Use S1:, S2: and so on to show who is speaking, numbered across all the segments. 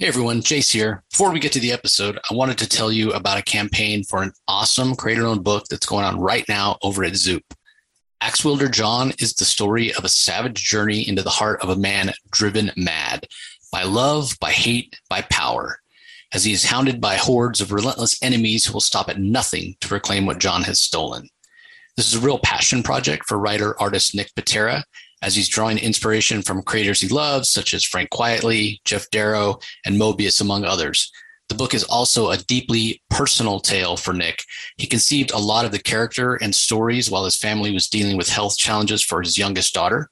S1: Hey everyone, Jace here. Before we get to the episode, I wanted to tell you about a campaign for an awesome creator owned book that's going on right now over at Zoop. Axe Wielder John is the story of a savage journey into the heart of a man driven mad by love, by hate, by power, as he is hounded by hordes of relentless enemies who will stop at nothing to reclaim what John has stolen. This is a real passion project for writer artist Nick Pitarra, as he's drawing inspiration from creators he loves, such as Frank Quitely, Geof Darrow, and Moebius, among others. The book is also a deeply personal tale for Nick. He conceived a lot of the character and stories while his family was dealing with health challenges for his youngest daughter.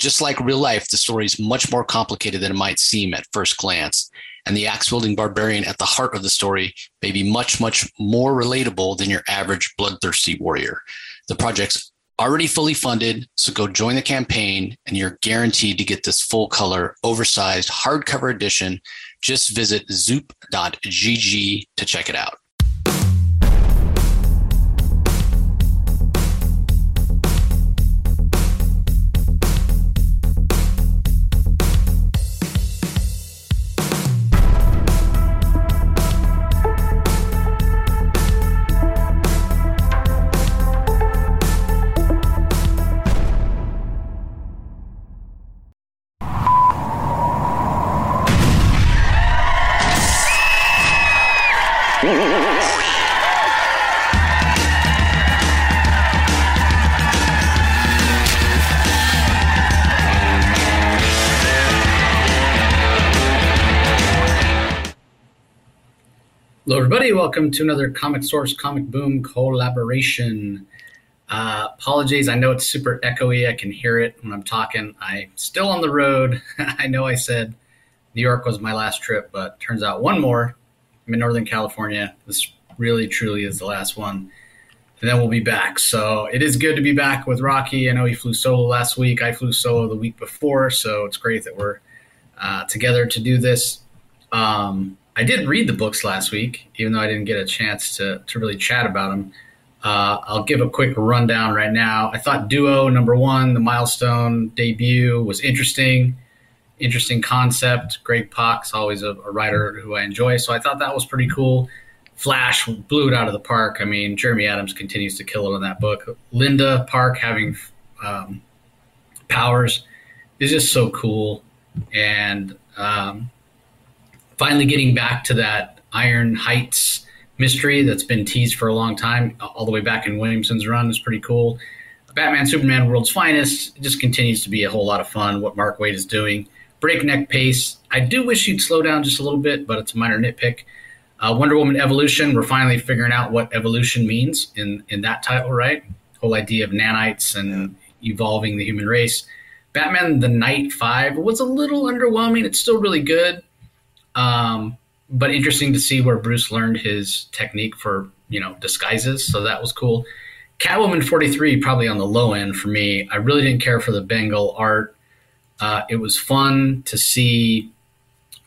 S1: Just like real life, the story is much more complicated than it might seem at first glance. And the axe wielding barbarian at the heart of the story may be much, much more relatable than your average bloodthirsty warrior. The project's already fully funded. So go join the campaign and you're guaranteed to get this full color, oversized hardcover edition. Just visit zoop.gg to check it out. Hello, everybody. Welcome to another Comic Source Comic Boom collaboration. Uh, apologies, I know it's super echoey. I can hear it when I'm talking. I'm still on the road. I know I said New York was my last trip, but turns out one more. I'm in Northern California. This really, truly is the last one. And then we'll be back. So it is good to be back with Rocky. I know he flew solo last week. I flew solo the week before. So it's great that we're uh, together to do this. Um, I did read the books last week, even though I didn't get a chance to, to really chat about them. Uh, I'll give a quick rundown right now. I thought Duo number one, the milestone debut, was interesting. Interesting concept. Greg Pak's always a, a writer who I enjoy, so I thought that was pretty cool. Flash blew it out of the park. I mean, Jeremy Adams continues to kill it in that book. Linda Park having um, powers is just so cool. And um, finally getting back to that Iron Heights mystery that's been teased for a long time, all the way back in Williamson's run is pretty cool. Batman Superman World's Finest just continues to be a whole lot of fun. What Mark Waid is doing, breakneck pace. I do wish he'd slow down just a little bit, but it's a minor nitpick. Uh, Wonder Woman Evolution, we're finally figuring out what evolution means in in that title, right? Whole idea of nanites and evolving the human race. Batman the Knight Five was a little underwhelming. It's still really good. Um, but interesting to see where Bruce learned his technique for you know disguises. So that was cool. Catwoman 43 probably on the low end for me. I really didn't care for the Bengal art. Uh, it was fun to see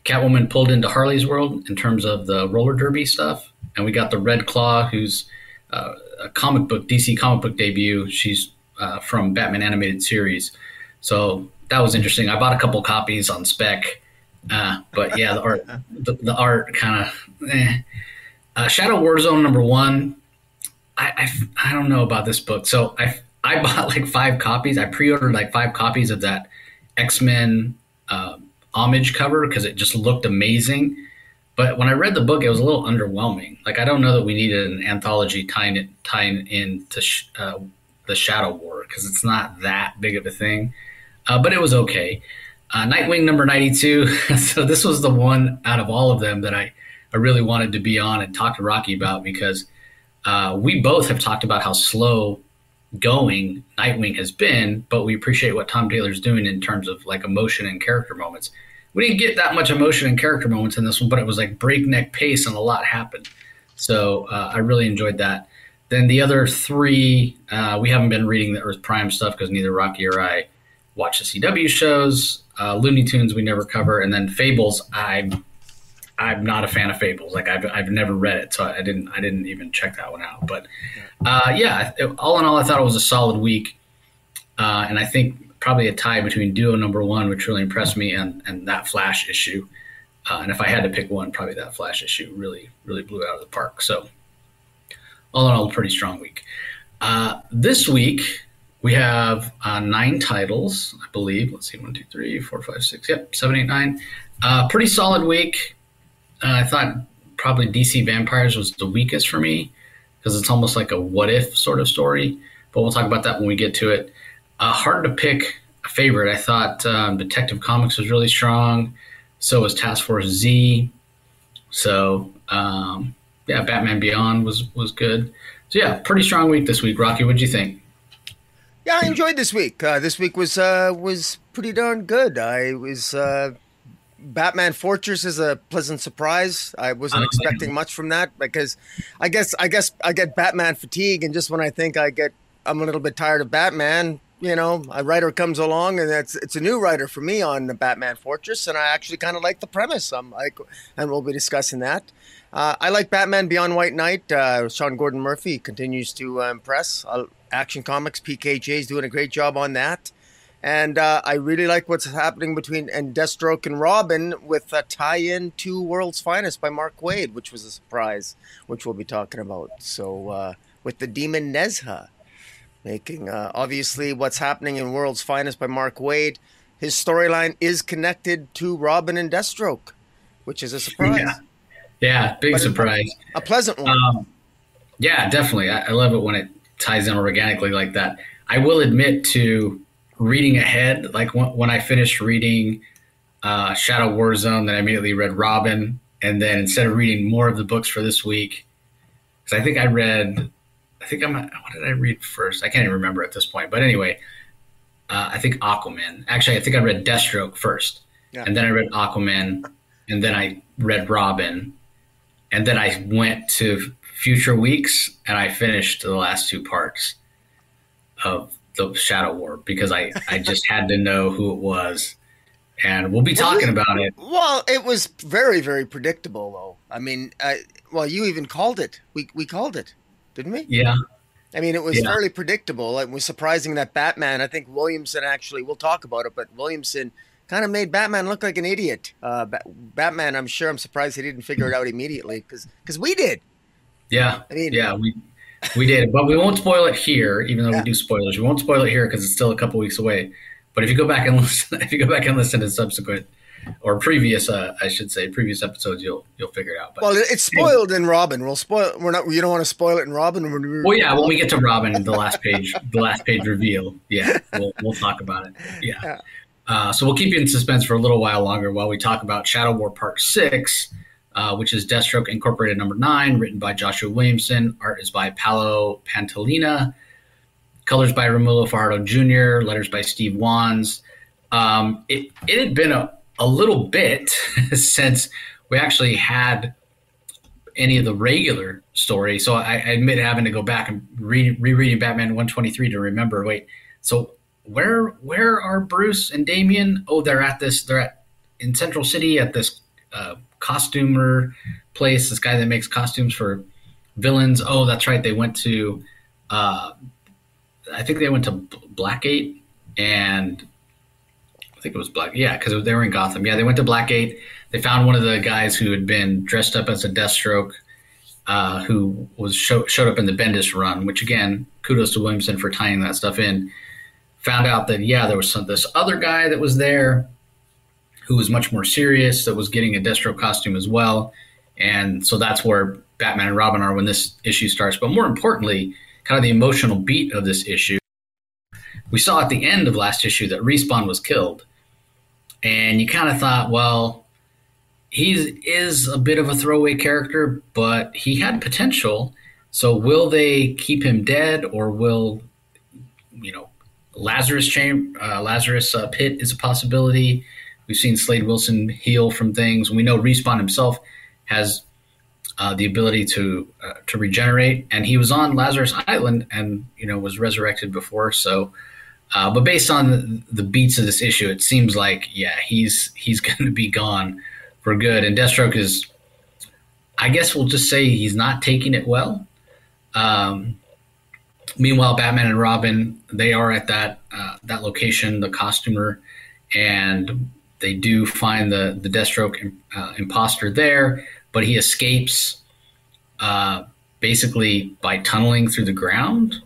S1: Catwoman pulled into Harley's world in terms of the roller derby stuff, and we got the Red Claw, who's uh, a comic book DC comic book debut. She's uh, from Batman animated series, so that was interesting. I bought a couple copies on spec. Uh, but yeah, the art, the, the art kind of. Eh. Uh, Shadow Warzone number one. I, I I don't know about this book. So I I bought like five copies. I pre-ordered like five copies of that X Men uh, homage cover because it just looked amazing. But when I read the book, it was a little underwhelming. Like I don't know that we needed an anthology tying it tying into sh- uh, the Shadow War because it's not that big of a thing. Uh, but it was okay. Uh, Nightwing number 92. so this was the one out of all of them that I, I really wanted to be on and talk to Rocky about because uh, we both have talked about how slow going Nightwing has been, but we appreciate what Tom Taylor's doing in terms of like emotion and character moments. We didn't get that much emotion and character moments in this one, but it was like breakneck pace and a lot happened. So uh, I really enjoyed that. Then the other three, uh, we haven't been reading the Earth Prime stuff because neither Rocky or I watch the CW shows. Uh, Looney Tunes we never cover, and then Fables. I'm I'm not a fan of Fables. Like I've I've never read it, so I didn't I didn't even check that one out. But uh, yeah, all in all, I thought it was a solid week, uh, and I think probably a tie between Duo number one, which really impressed me, and and that Flash issue. Uh, and if I had to pick one, probably that Flash issue really, really blew out of the park. So, all in all, a pretty strong week. Uh, this week, we have uh, nine titles, I believe. Let's see, one, two, three, four, five, six, yep, seven, eight, nine. Uh, pretty solid week. Uh, I thought probably DC Vampires was the weakest for me because it's almost like a what if sort of story. But we'll talk about that when we get to it. Uh, hard to pick a favorite. I thought um, Detective Comics was really strong. So was Task Force Z. So um, yeah, Batman Beyond was was good. So yeah, pretty strong week this week. Rocky, what'd you think?
S2: Yeah, I enjoyed this week. Uh, this week was uh, was pretty darn good. I was uh, Batman Fortress is a pleasant surprise. I wasn't oh, expecting much from that because I guess I guess I get Batman fatigue, and just when I think I get I'm a little bit tired of Batman, you know, a writer comes along, and it's it's a new writer for me on the Batman Fortress, and I actually kind of like the premise. I'm like, and we'll be discussing that. Uh, I like Batman Beyond White Knight. Uh, Sean Gordon Murphy continues to uh, impress. Action Comics PKJ is doing a great job on that. And uh, I really like what's happening between and Deathstroke and Robin with a tie-in to World's Finest by Mark Waid, which was a surprise, which we'll be talking about. So uh, with the Demon Nezha making uh, obviously what's happening in World's Finest by Mark Waid, his storyline is connected to Robin and Deathstroke, which is a surprise.
S1: Yeah, yeah big but surprise.
S2: A, pleasant one. Um,
S1: yeah, definitely. I, I love it when it ties in organically like that. I will admit to reading ahead. Like when, when I finished reading uh, Shadow Warzone, then I immediately read Robin, and then instead of reading more of the books for this week, because I think I read, I think I'm, what did I read first? I can't even remember at this point. But anyway, uh, I think Aquaman. Actually, I think I read Deathstroke first, yeah. and then I read Aquaman, and then I read Robin, and then I went to future weeks and I finished the last two parts of the Shadow War because I, I just had to know who it was. And we'll be talking well, about it.
S2: Well, it was very, very predictable, though. I mean, uh, well, you even called it. We, we called it, didn't we?
S1: Yeah.
S2: I mean, it was yeah. fairly predictable. It was surprising that Batman, I think Williamson actually, we'll talk about it, but Williamson kind of made Batman look like an idiot. Uh, Batman, I'm sure I'm surprised he didn't figure it out immediately because because we did.
S1: Yeah. I mean, yeah, we we did, but we won't spoil it here, even though yeah. we do spoilers. We won't spoil it here because it's still a couple weeks away. But if you go back and listen, if you go back and listen to subsequent or previous, uh, I should say, previous episodes, you'll you'll figure it out.
S2: But, well, it's spoiled in Robin. We'll spoil. We're not. You don't want to spoil it in Robin.
S1: well, yeah. When we get to Robin, the last page, the last page reveal. Yeah, we'll we'll talk about it. Yeah. yeah. Uh, so we'll keep you in suspense for a little while longer while we talk about Shadow War Part Six uh, which is Deathstroke Incorporated number nine, written by Joshua Williamson. Art is by Paolo Pantalena. Colors by Romulo Fajardo Jr., letters by Steve Wands. Um, it, it had been a, a little bit since we actually had any of the regular story. So I, I admit having to go back and read, rereading Batman 123 to remember. Wait, so where where are Bruce and Damian? Oh, they're at this. They're at in Central City at this uh, costumer place. This guy that makes costumes for villains. Oh, that's right. They went to, uh, I think they went to Blackgate, and I think it was Black. Yeah, because they were in Gotham. Yeah, they went to Blackgate. They found one of the guys who had been dressed up as a Deathstroke, uh, who was show, showed up in the Bendis run. Which again, kudos to Williamson for tying that stuff in. Found out that yeah, there was some this other guy that was there who was much more serious, that was getting a Destro costume as well. And so that's where Batman and Robin are when this issue starts. But more importantly, kind of the emotional beat of this issue. We saw at the end of last issue that Respawn was killed. And you kind of thought, well, he is a bit of a throwaway character, but he had potential. So will they keep him dead or will, you know, Lazarus chamber, uh, Lazarus uh, pit is a possibility. We've seen Slade Wilson heal from things. We know Respawn himself has uh, the ability to uh, to regenerate, and he was on Lazarus Island and you know was resurrected before. So, uh, but based on the, beats of this issue, it seems like yeah, he's he's going to be gone for good. And Deathstroke is, I guess we'll just say he's not taking it well. Um, meanwhile, Batman and Robin they are at that uh, that location, the costumer, and they do find the the Deathstroke uh, imposter there, but he escapes uh, basically by tunneling through the ground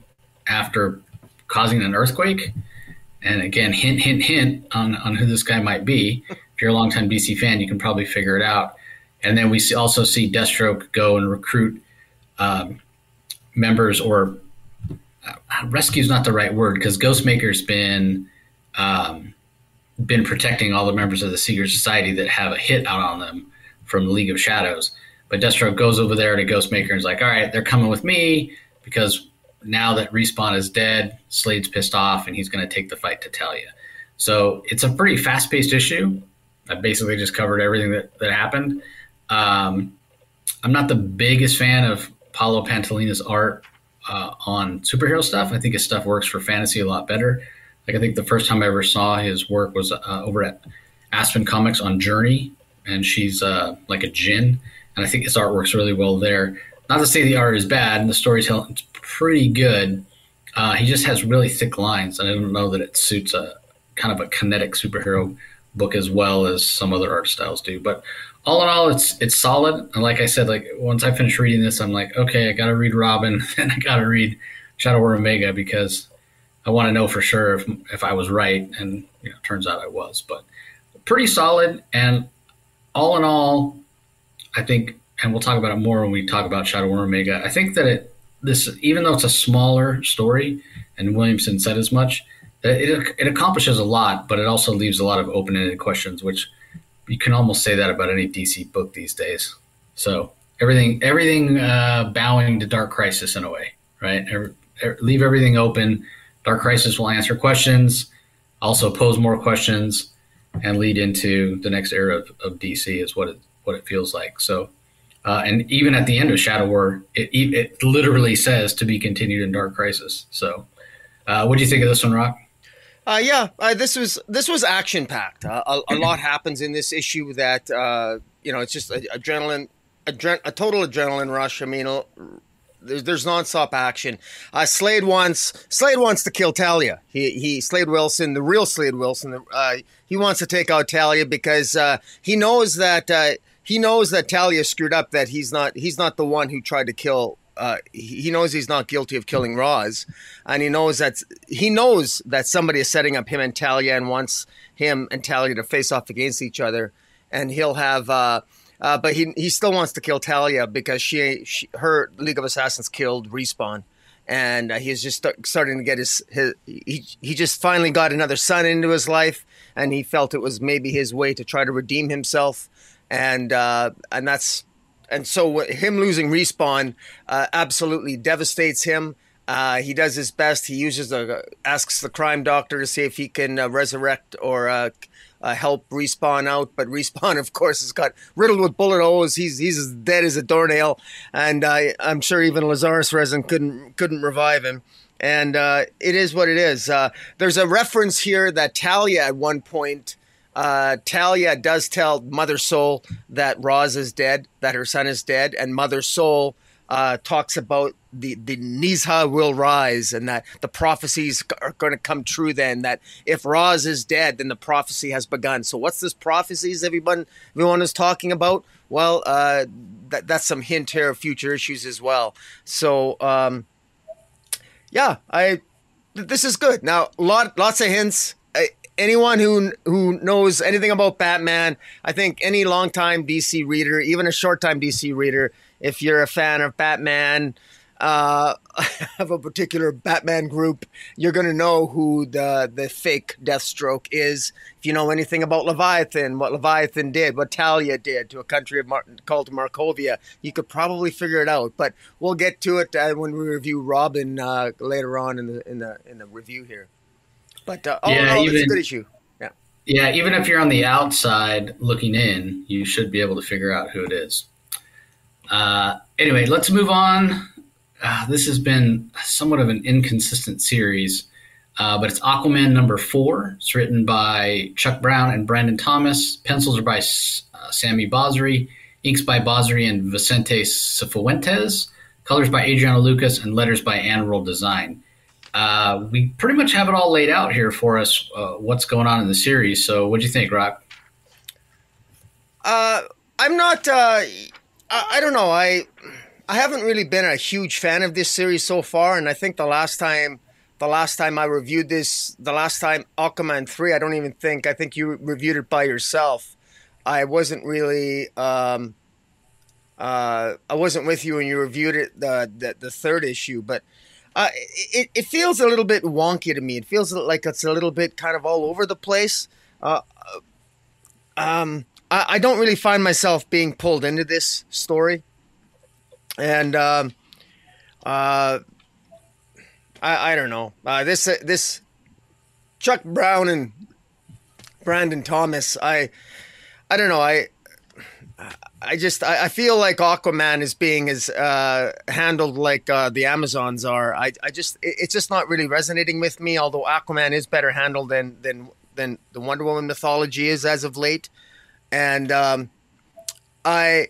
S1: after causing an earthquake. And again, hint, hint, hint on, on who this guy might be. If you're a longtime DC fan, you can probably figure it out. And then we see, also see Deathstroke go and recruit um, members, or uh, rescue is not the right word because Ghostmaker's been um, been protecting all the members of the Secret Society that have a hit out on them from the League of Shadows. But Deathstroke goes over there to Ghostmaker and is like, all right, they're coming with me because now that Respawn is dead, Slade's pissed off and he's going to take the fight to Talia. So it's a pretty fast paced issue. I basically just covered everything that, that happened. Um, I'm not the biggest fan of Paolo Pantalena's art uh, on superhero stuff. I think his stuff works for fantasy a lot better. Like I think the first time I ever saw his work was uh, over at Aspen Comics on Jirni, and she's uh, like a djinn, and I think his art works really well there. Not to say the art is bad, and the storytelling is pretty good. Uh, he just has really thick lines, and I don't know that it suits a kind of a kinetic superhero book as well as some other art styles do. But all in all, it's it's solid. And like I said, like once I finish reading this, I'm like, okay, I got to read Robin, and I got to read Shadow War Omega because I want to know for sure if if I was right, and you know, turns out I was. But pretty solid, and all in all, I think, and we'll talk about it more when we talk about Shadow War Omega. I think that it this, even though it's a smaller story, and Williamson said as much, it it accomplishes a lot, but it also leaves a lot of open ended questions, which you can almost say that about any DC book these days. So everything everything uh, bowing to Dark Crisis in a way, right? leave everything open Dark Crisis will answer questions, also pose more questions, and lead into the next era of, of DC is what it what it feels like. So, uh, and even at the end of Shadow War, it, it literally says to be continued in Dark Crisis. So, uh, what do you think of this one, Rock?
S2: Uh, yeah, uh, this was this was action packed. Uh, a, a, lot happens in this issue that uh, you know it's just adrenaline, adre- a total adrenaline rush. I mean, there's, there's nonstop action. Uh, Slade wants Slade wants to kill Talia. He he Slade Wilson, the real Slade Wilson. Uh, he wants to take out Talia because uh, he knows that uh, he knows that Talia screwed up. That he's not he's not the one who tried to kill. Uh, he knows he's not guilty of killing Roz, and he knows that he knows that somebody is setting up him and Talia and wants him and Talia to face off against each other, and he'll have uh, uh, but he he still wants to kill Talia because she, she her League of Assassins killed Respawn, and uh, he's just start, starting to get his his he he just finally got another son into his life, and he felt it was maybe his way to try to redeem himself, and uh, and that's and so him losing Respawn uh, absolutely devastates him. Uh, he does his best. He uses a asks the crime doctor to see if he can uh, resurrect or uh, uh, help respawn out. But respawn, of course, has got riddled with bullet holes. He's he's as dead as a doornail, and uh, I'm sure even Lazarus Resin couldn't couldn't revive him. And uh, it is what it is. Uh, there's a reference here that Talia at one point. Uh, Talia does tell Mother Soul that Roz is dead, that her son is dead, and Mother Soul uh, talks about the the Nezha will rise, and that the prophecies are going to come true. Then that if Roz is dead, then the prophecy has begun. So what's this prophecies everyone everyone is talking about? Well, uh, that that's some hint here of future issues as well. So um, yeah, I this is good. Now lot lots of hints. anyone who who knows anything about Batman, I think any longtime DC reader, even a short time DC reader, if you're a fan of Batman, uh, of a particular Batman group, you're going to know who the the fake Deathstroke is. If you know anything about Leviathan, what Leviathan did, what Talia did to a country Mar- called Markovia, you could probably figure it out. But we'll get to it uh, when we review Robin uh, later on in the in the in the review here. But uh, yeah, all, even, it's a good issue. Yeah.
S1: Yeah, even if you're on the outside looking in, you should be able to figure out who it is. Uh, anyway, let's move on. Uh, this has been somewhat of an inconsistent series, uh, but it's Aquaman number four. It's written by Chuck Brown and Brandon Thomas. Pencils are by uh, Sami Basri. Inks by Basri and Vicente Cifuentes. Colors by Adriana Lucas and letters by AndWorld Design. Uh, we pretty much have it all laid out here for us. Uh, what's going on in the series? So, what do you think, Rock?
S2: Uh, I'm not. Uh, I, I don't know. I I haven't really been a huge fan of this series so far, and I think the last time the last time I reviewed this, the last time Aquaman three, I don't even think. I think you reviewed it by yourself. I wasn't really. Um, uh, I wasn't with you when you reviewed it the the, the third issue, but uh, it it feels a little bit wonky to me. It feels like it's a little bit kind of all over the place. Uh, um, I, I don't really find myself being pulled into this story, and um, uh, I I don't know uh, this uh, this Chuck Brown and Brandon Thomas. I I don't know. I I just I, I, feel like Aquaman is being as uh, handled like uh, the Amazons are. I, I just it, it's just not really resonating with me. Although Aquaman is better handled than than than the Wonder Woman mythology is as of late, and um, I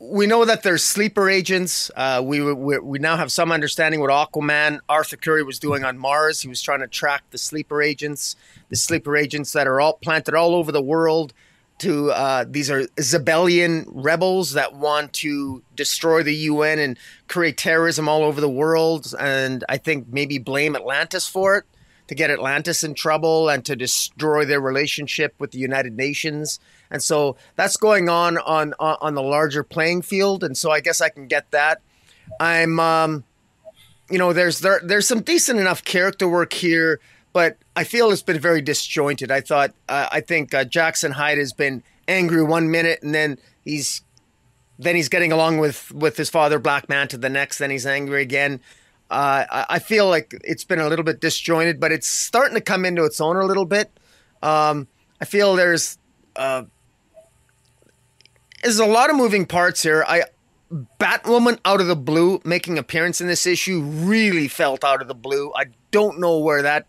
S2: we know that there's sleeper agents. Uh, we, we we now have some understanding what Aquaman Arthur Curry was doing on Mars. He was trying to track the sleeper agents, the sleeper agents that are all planted all over the world to uh, these are Xebelian rebels that want to destroy the UN and create terrorism all over the world, and I think maybe blame Atlantis for it to get Atlantis in trouble and to destroy their relationship with the United Nations. And so that's going on on on the larger playing field, and so I guess I can get that. I'm, um, you know, there's there there's some decent enough character work here but I feel it's been very disjointed. I thought, uh, I think uh, Jackson Hyde has been angry one minute, and then he's then he's getting along with with his father Black Manta the next. Then he's angry again. Uh, I, I, feel like it's been a little bit disjointed, but it's starting to come into its own a little bit. Um, I feel there's uh, there's a lot of moving parts here. I Batwoman out of the blue making appearance in this issue really felt out of the blue. I don't know where that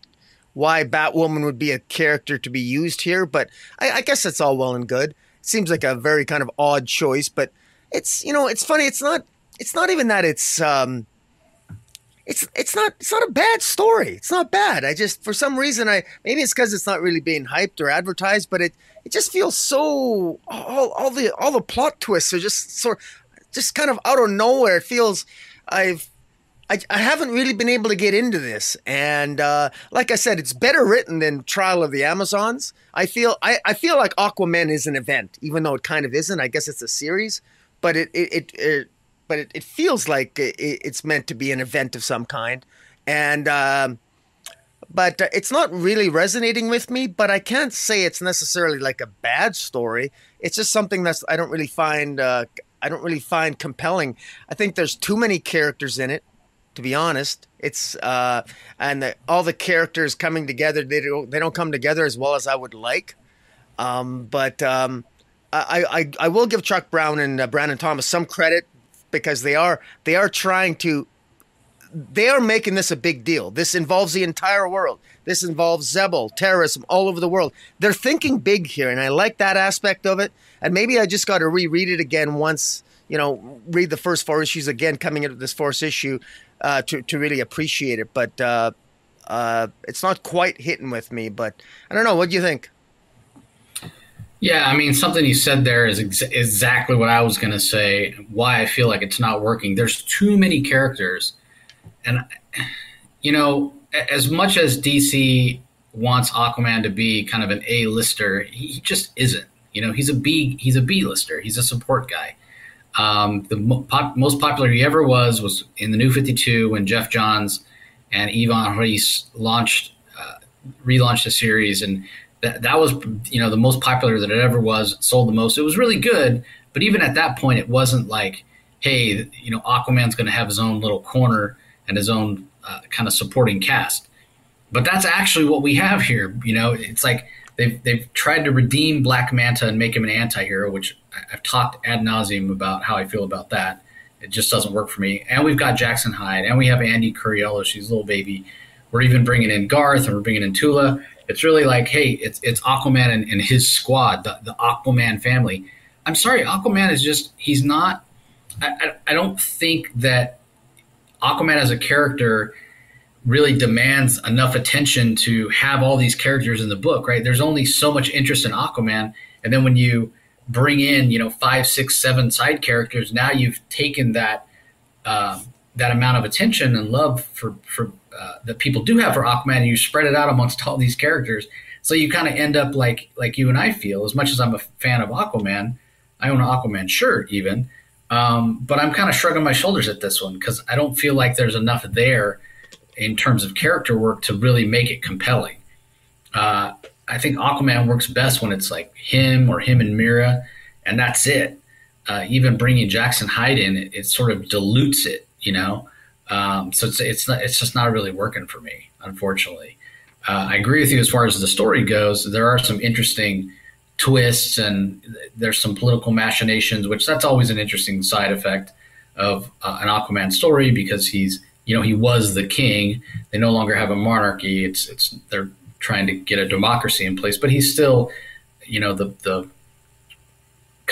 S2: why Batwoman would be a character to be used here, but I, I guess that's all well and good. It seems like a very kind of odd choice, but it's you know it's funny. It's not. It's not even that it's um, it's it's not it's not a bad story. It's not bad. I just for some reason I maybe it's because it's not really being hyped or advertised, but it it just feels so all all the all the plot twists are just sort just kind of out of nowhere. It feels I've I, I haven't really been able to get into this, and uh, like I said, it's better written than Trial of the Amazons. I feel I, I feel like Aquaman is an event, even though it kind of isn't. I guess it's a series, but it it, it, it but it, it feels like it, it's meant to be an event of some kind, and. Um, but uh, it's not really resonating with me. But I can't say it's necessarily like a bad story. It's just something that's I don't really find uh, I don't really find compelling. I think there's too many characters in it to be honest. It's uh, and the, all the characters coming together. They don't they don't come together as well as I would like. Um, but um, I, I I will give Chuck Brown and uh, Brandon Thomas some credit because they are they are trying to they are making this a big deal. This involves the entire world. This involves Xebel, terrorism all over the world. They're thinking big here, and I like that aspect of it. And maybe I just got to reread it again once, you know, read the first four issues again coming into this fourth issue uh, to to really appreciate it. But uh, uh, it's not quite hitting with me. But I don't know. What do you think?
S1: Yeah, I mean, something you said there is ex- exactly what I was going to say. Why I feel like it's not working. There's too many characters, and you know, as much as DC wants Aquaman to be kind of an A lister, he just isn't. You know, he's a B. He's a B lister. He's a support guy. Um, the mo- pop- most popular he ever was was in the New 52 when Geoff Johns and Ivan Reis launched, uh, relaunched the series, and that that was you know the most popular that it ever was, sold the most. It was really good, but even at that point, it wasn't like, hey, you know, Aquaman's going to have his own little corner and his own uh, kind of supporting cast. But that's actually what we have here. You know, it's like they've they've tried to redeem Black Manta and make him an anti-hero, which I've talked ad nauseum about how I feel about that. It just doesn't work for me. And we've got Jackson Hyde, and we have Andy Curiello. She's a little baby. We're even bringing in Garth, and we're bringing in Tula. It's really like, hey, it's it's Aquaman and, and his squad, the, the Aquaman family. I'm sorry, Aquaman is just he's not. I, I, I don't think that Aquaman as a character really demands enough attention to have all these characters in the book, right? There's only so much interest in Aquaman, And then when you bring in, you know, five, six, seven side characters, now you've taken that um, that amount of attention and love for for uh, that people do have for Aquaman, and you spread it out amongst all these characters. So you kind of end up like like you and I feel. As much as I'm a fan of Aquaman, I own an Aquaman shirt even, um, but I'm kind of shrugging my shoulders at this one because I don't feel like there's enough there in terms of character work to really make it compelling. Uh, I think Aquaman works best when it's like him or him and Mera, and that's it. Uh, even bringing Jackson Hyde in, it, it, sort of dilutes it, you know. Um, so it's it's not, it's just not really working for me, unfortunately. Uh, I agree with you as far as the story goes. There are some interesting twists, and there's some political machinations, which that's always an interesting side effect of uh, an Aquaman story because he's you know he was the king. They no longer have a monarchy. It's it's they're trying to get a democracy in place, but he's still, you know, the the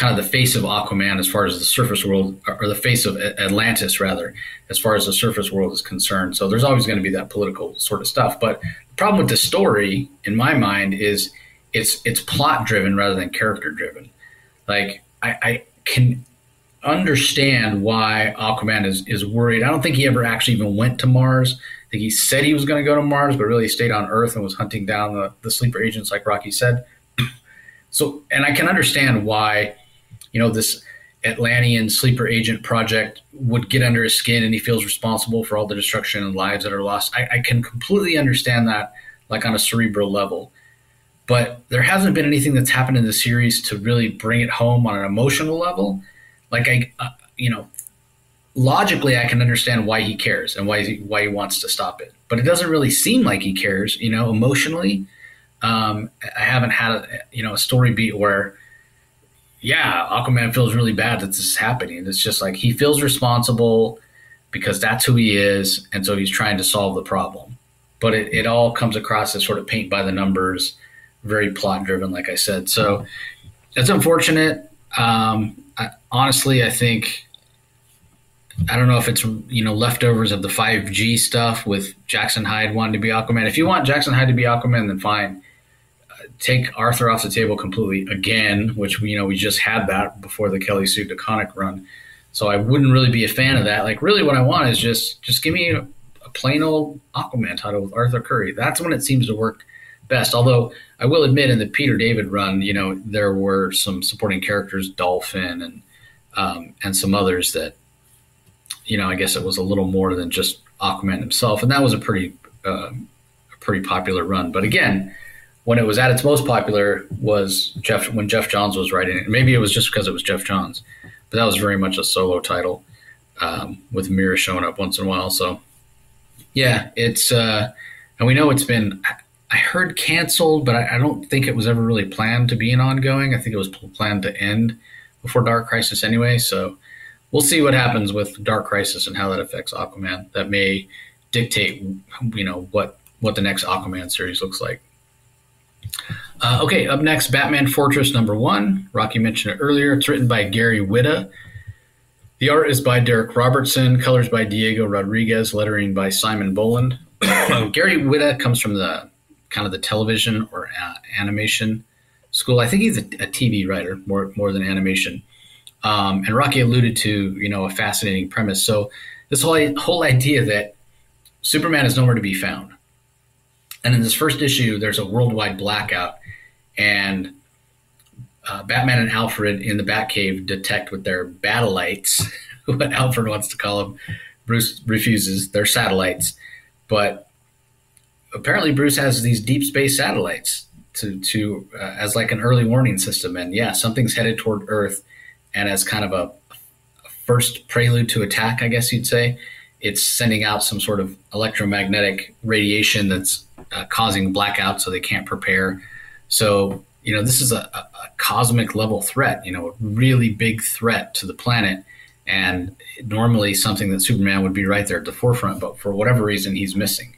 S1: kind of the face of Aquaman as far as the surface world, or the face of Atlantis rather, as far as the surface world is concerned. So there's always going to be that political sort of stuff. But the problem with the story, in my mind, is it's it's plot driven rather than character driven. Like I, I can understand why Aquaman is is worried. I don't think he ever actually even went to Mars I think he said he was going to go to Mars, but really stayed on Earth and was hunting down the, the sleeper agents, like Rocky said. so, and I can understand why, you know, this Atlantean sleeper agent project would get under his skin and he feels responsible for all the destruction and lives that are lost. I, I can completely understand that, like on a cerebral level. But there hasn't been anything that's happened in the series to really bring it home on an emotional level. Like I, uh, you know, logically I can understand why he cares and why he, why he wants to stop it. But it doesn't really seem like he cares, you know, emotionally. Um, I haven't had a, you know a story beat where, yeah, Aquaman feels really bad that this is happening. It's just like he feels responsible because that's who he is, and so he's trying to solve the problem. But it, it all comes across as sort of paint by the numbers, very plot driven, like I said. So that's unfortunate. Um, I, honestly, I think I don't know if it's you know leftovers of the 5G stuff with Jackson Hyde wanting to be Aquaman. If you want Jackson Hyde to be Aquaman, then fine. Take Arthur off the table completely again, which you know we just had that before the Kelly Sue DeConnick run. So I wouldn't really be a fan of that. Like really, what I want is just just give me a, a plain old Aquaman title with Arthur Curry. That's when it seems to work best. Although I will admit, in the Peter David run, you know there were some supporting characters, Dolphin and um, and some others that you know, I guess it was a little more than just Aquaman himself, and that was a pretty uh, a pretty popular run. But again, when it was at its most popular was Jeff when Geoff Johns was writing it. Maybe it was just because it was Geoff Johns, but that was very much a solo title um, with Mera showing up once in a while. So yeah, it's uh, and we know it's been. I heard canceled, but I, I don't think it was ever really planned to be an ongoing. I think it was planned to end before Dark Crisis anyway. So we'll see what happens with Dark Crisis and how that affects Aquaman. That may dictate, you know, what what the next Aquaman series looks like. Uh, okay, up next, Batman Fortress number one. Rocky mentioned it earlier. It's written by Gary Whitta. The art is by Darick Robertson, colors by Diego Rodriguez, lettering by Simon Bowland. Gary Whitta comes from the kind of the television or animation school. I think he's a, a TV writer more more than animation. Um, and Rocky alluded to, you know, a fascinating premise. So this whole whole idea that Superman is nowhere to be found, and in this first issue, there's a worldwide blackout, and uh, Batman and Alfred in the Batcave detect with their battleites, what Alfred wants to call them. Bruce refuses. They're satellites, but apparently Bruce has these deep space satellites to to uh, as like an early warning system. And yeah, something's headed toward Earth and as kind of a, first prelude to attack, I guess you'd say, it's sending out some sort of electromagnetic radiation that's uh, causing blackouts so they can't prepare. So you know this is a, a, cosmic level threat, you know, a really big threat to the planet, and normally something that Superman would be right there at the forefront, but for whatever reason he's missing.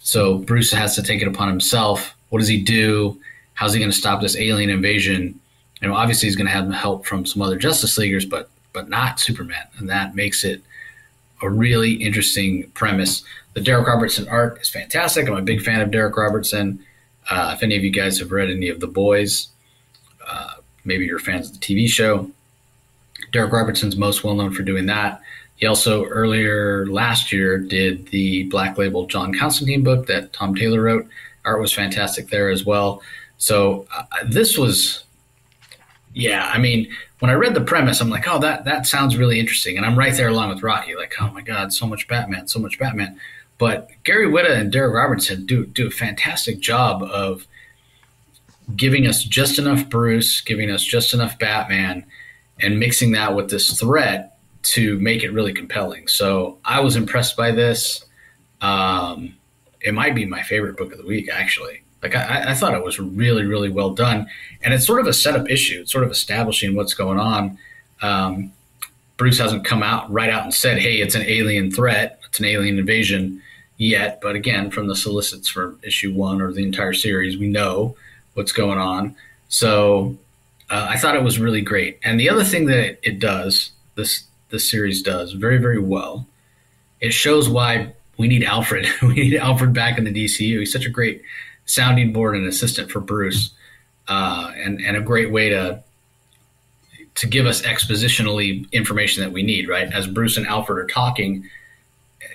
S1: So Bruce has to take it upon himself. What does he do? How's he going to stop this alien invasion? you know, obviously he's going to have help from some other Justice Leaguers, but but not Superman, and that makes it a really interesting premise. The Darick Robertson art is fantastic. I'm a big fan of Darick Robertson. Uh, if any of you guys have read any of The Boys, uh, maybe you're fans of the TV show. Darick Robertson's most well known for doing that. He also earlier last year did the Black Label John Constantine book that Tom Taylor wrote. Art was fantastic there as well. So uh, this was, yeah. I mean, when I read the premise, I'm like, oh, that that sounds really interesting, and I'm right there along with Rocky. Like, oh my god, so much Batman, so much Batman. But Gary Whitta and Darick Robertson do do a fantastic job of giving us just enough Bruce, giving us just enough Batman, and mixing that with this threat to make it really compelling. So I was impressed by this. Um, it might be my favorite book of the week, actually. Like I, I, thought it was really, really well done, and it's sort of a setup issue. It's sort of establishing what's going on. Um, Bruce hasn't come out right out and said, "Hey, it's an alien threat. It's an alien invasion." Yet, but again, from the solicits for issue one or the entire series, we know what's going on. So uh, I thought it was really great. And the other thing that it does, this this series does very very well, it shows why we need Alfred. we need Alfred back in the DCU. He's such a great sounding board and assistant for Bruce, uh, and and a great way to to give us expositionally information that we need. Right as Bruce and Alfred are talking,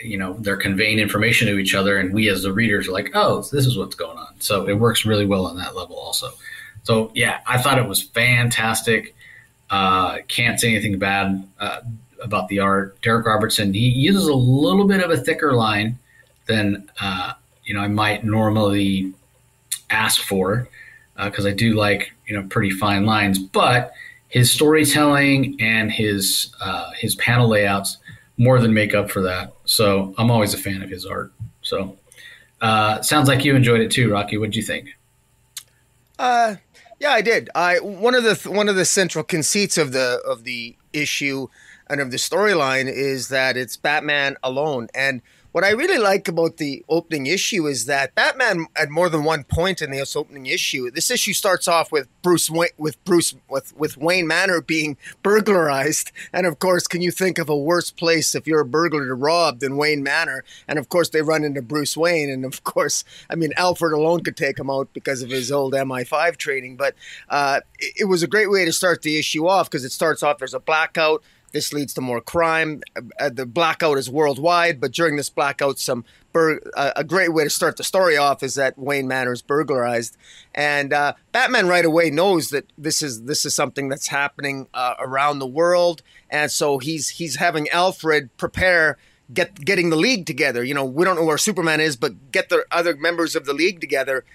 S1: you know they're conveying information to each other, and we as the readers are like, oh, this is what's going on. So it works really well on that level also. So yeah, I thought it was fantastic. Uh, can't say anything bad uh, about the art. Darick Robertson he uses a little bit of a thicker line than uh, you know I might normally ask for because uh, I do like you know pretty fine lines, but his storytelling and his uh, his panel layouts more than make up for that. So I'm always a fan of his art. So uh, sounds like you enjoyed it too, Rocky. What did you think?
S2: Uh, yeah, I did. I one of the one of the central conceits of the of the issue and of the storyline is that it's Batman alone, and what I really like about the opening issue is that Batman, at more than one point in this opening issue, this issue starts off with Bruce with Bruce with with Wayne Manor being burglarized, and of course, can you think of a worse place if you're a burglar to rob than Wayne Manor? And of course, they run into Bruce Wayne, and of course, I mean Alfred alone could take him out because of his old MI5 training. But uh, it, it was a great way to start the issue off because it starts off there's a blackout. This leads to more crime. Uh, the blackout is worldwide, but during this blackout, some bur- uh, a great way to start the story off is that Wayne Manor is burglarized, and uh, Batman right away knows that this is this is something that's happening uh, around the world, and so he's he's having Alfred prepare get getting the league together. You know, we don't know where Superman is, but get the other members of the league together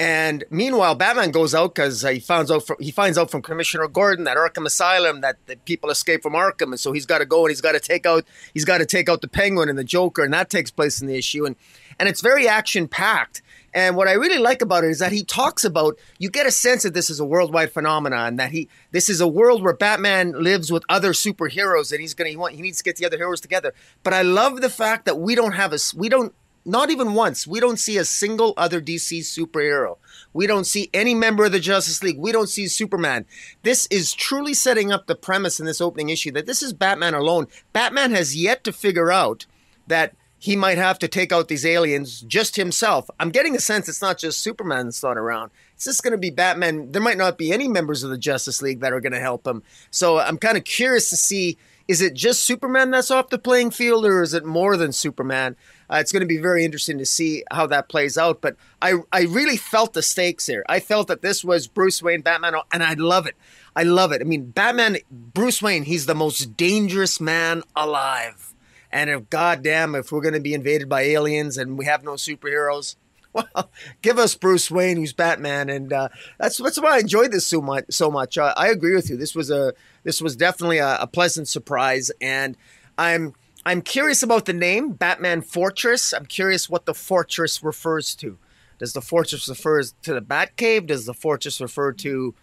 S2: and meanwhile, Batman goes out because he finds out from, he finds out from Commissioner Gordon that Arkham Asylum that the people escape from Arkham, and so he's got to go and he's got to take out he's got to take out the Penguin and the Joker, and that takes place in the issue, and and it's very action packed. And what I really like about it is that he talks about you get a sense that this is a worldwide phenomenon, that he this is a world where Batman lives with other superheroes, and he's gonna he, want, he needs to get the other heroes together. But I love the fact that we don't have a we don't not even once. We don't see a single other DC superhero. We don't see any member of the Justice League. We don't see Superman. This is truly setting up the premise in this opening issue that this is Batman alone. Batman has yet to figure out that he might have to take out these aliens just himself. I'm getting a sense it's not just Superman that's not around. It's just going to be Batman. There might not be any members of the Justice League that are going to help him. So I'm kind of curious to see is it just Superman that's off the playing field or is it more than Superman? Uh, it's going to be very interesting to see how that plays out. But I, I really felt the stakes here. I felt that this was Bruce Wayne, Batman, and I love it. I love it. I mean, Batman, Bruce Wayne, he's the most dangerous man alive. And if goddamn, if we're going to be invaded by aliens and we have no superheroes, well, give us Bruce Wayne, who's Batman, and uh, that's that's why I enjoyed this so much. So much, I agree with you. This was a this was definitely a, a pleasant surprise, and I'm I'm curious about the name Batman Fortress. I'm curious what the fortress refers to. Does the fortress refer to the Batcave? Does the fortress refer to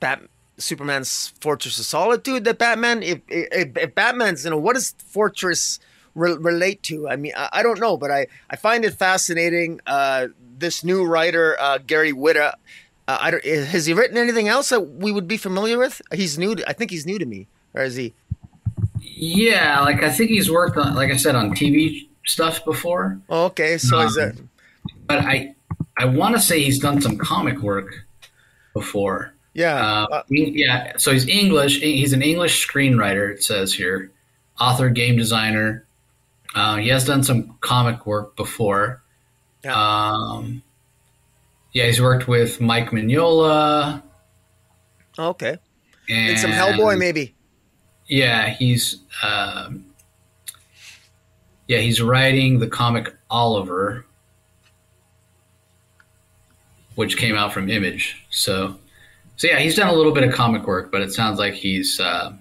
S2: Bat Superman's Fortress of Solitude? That Batman, if, if, if Batman's, you know, what does fortress re- relate to? I mean, I, I, don't know, but I, I find it fascinating. Uh, this new writer, uh, Gary Whitta, uh, I don't, has he written anything else that we would be familiar with? He's new. To, I think he's new to me, or is he?
S1: Yeah, like I think he's worked on, like I said, on TV stuff before.
S2: Oh, okay, so um, is it?
S1: But I, I want to say he's done some comic work before.
S2: Yeah.
S1: Uh, yeah. So he's English. He's an English screenwriter. It says here, author, game designer. Uh, he has done some comic work before. Yeah. Um, yeah, he's worked with Mike Mignola.
S2: Okay. And, and some Hellboy, maybe.
S1: Yeah, he's. Um, yeah, he's writing the comic Oliver, which came out from Image. So, so yeah, he's done a little bit of comic work, but it sounds like he's uh,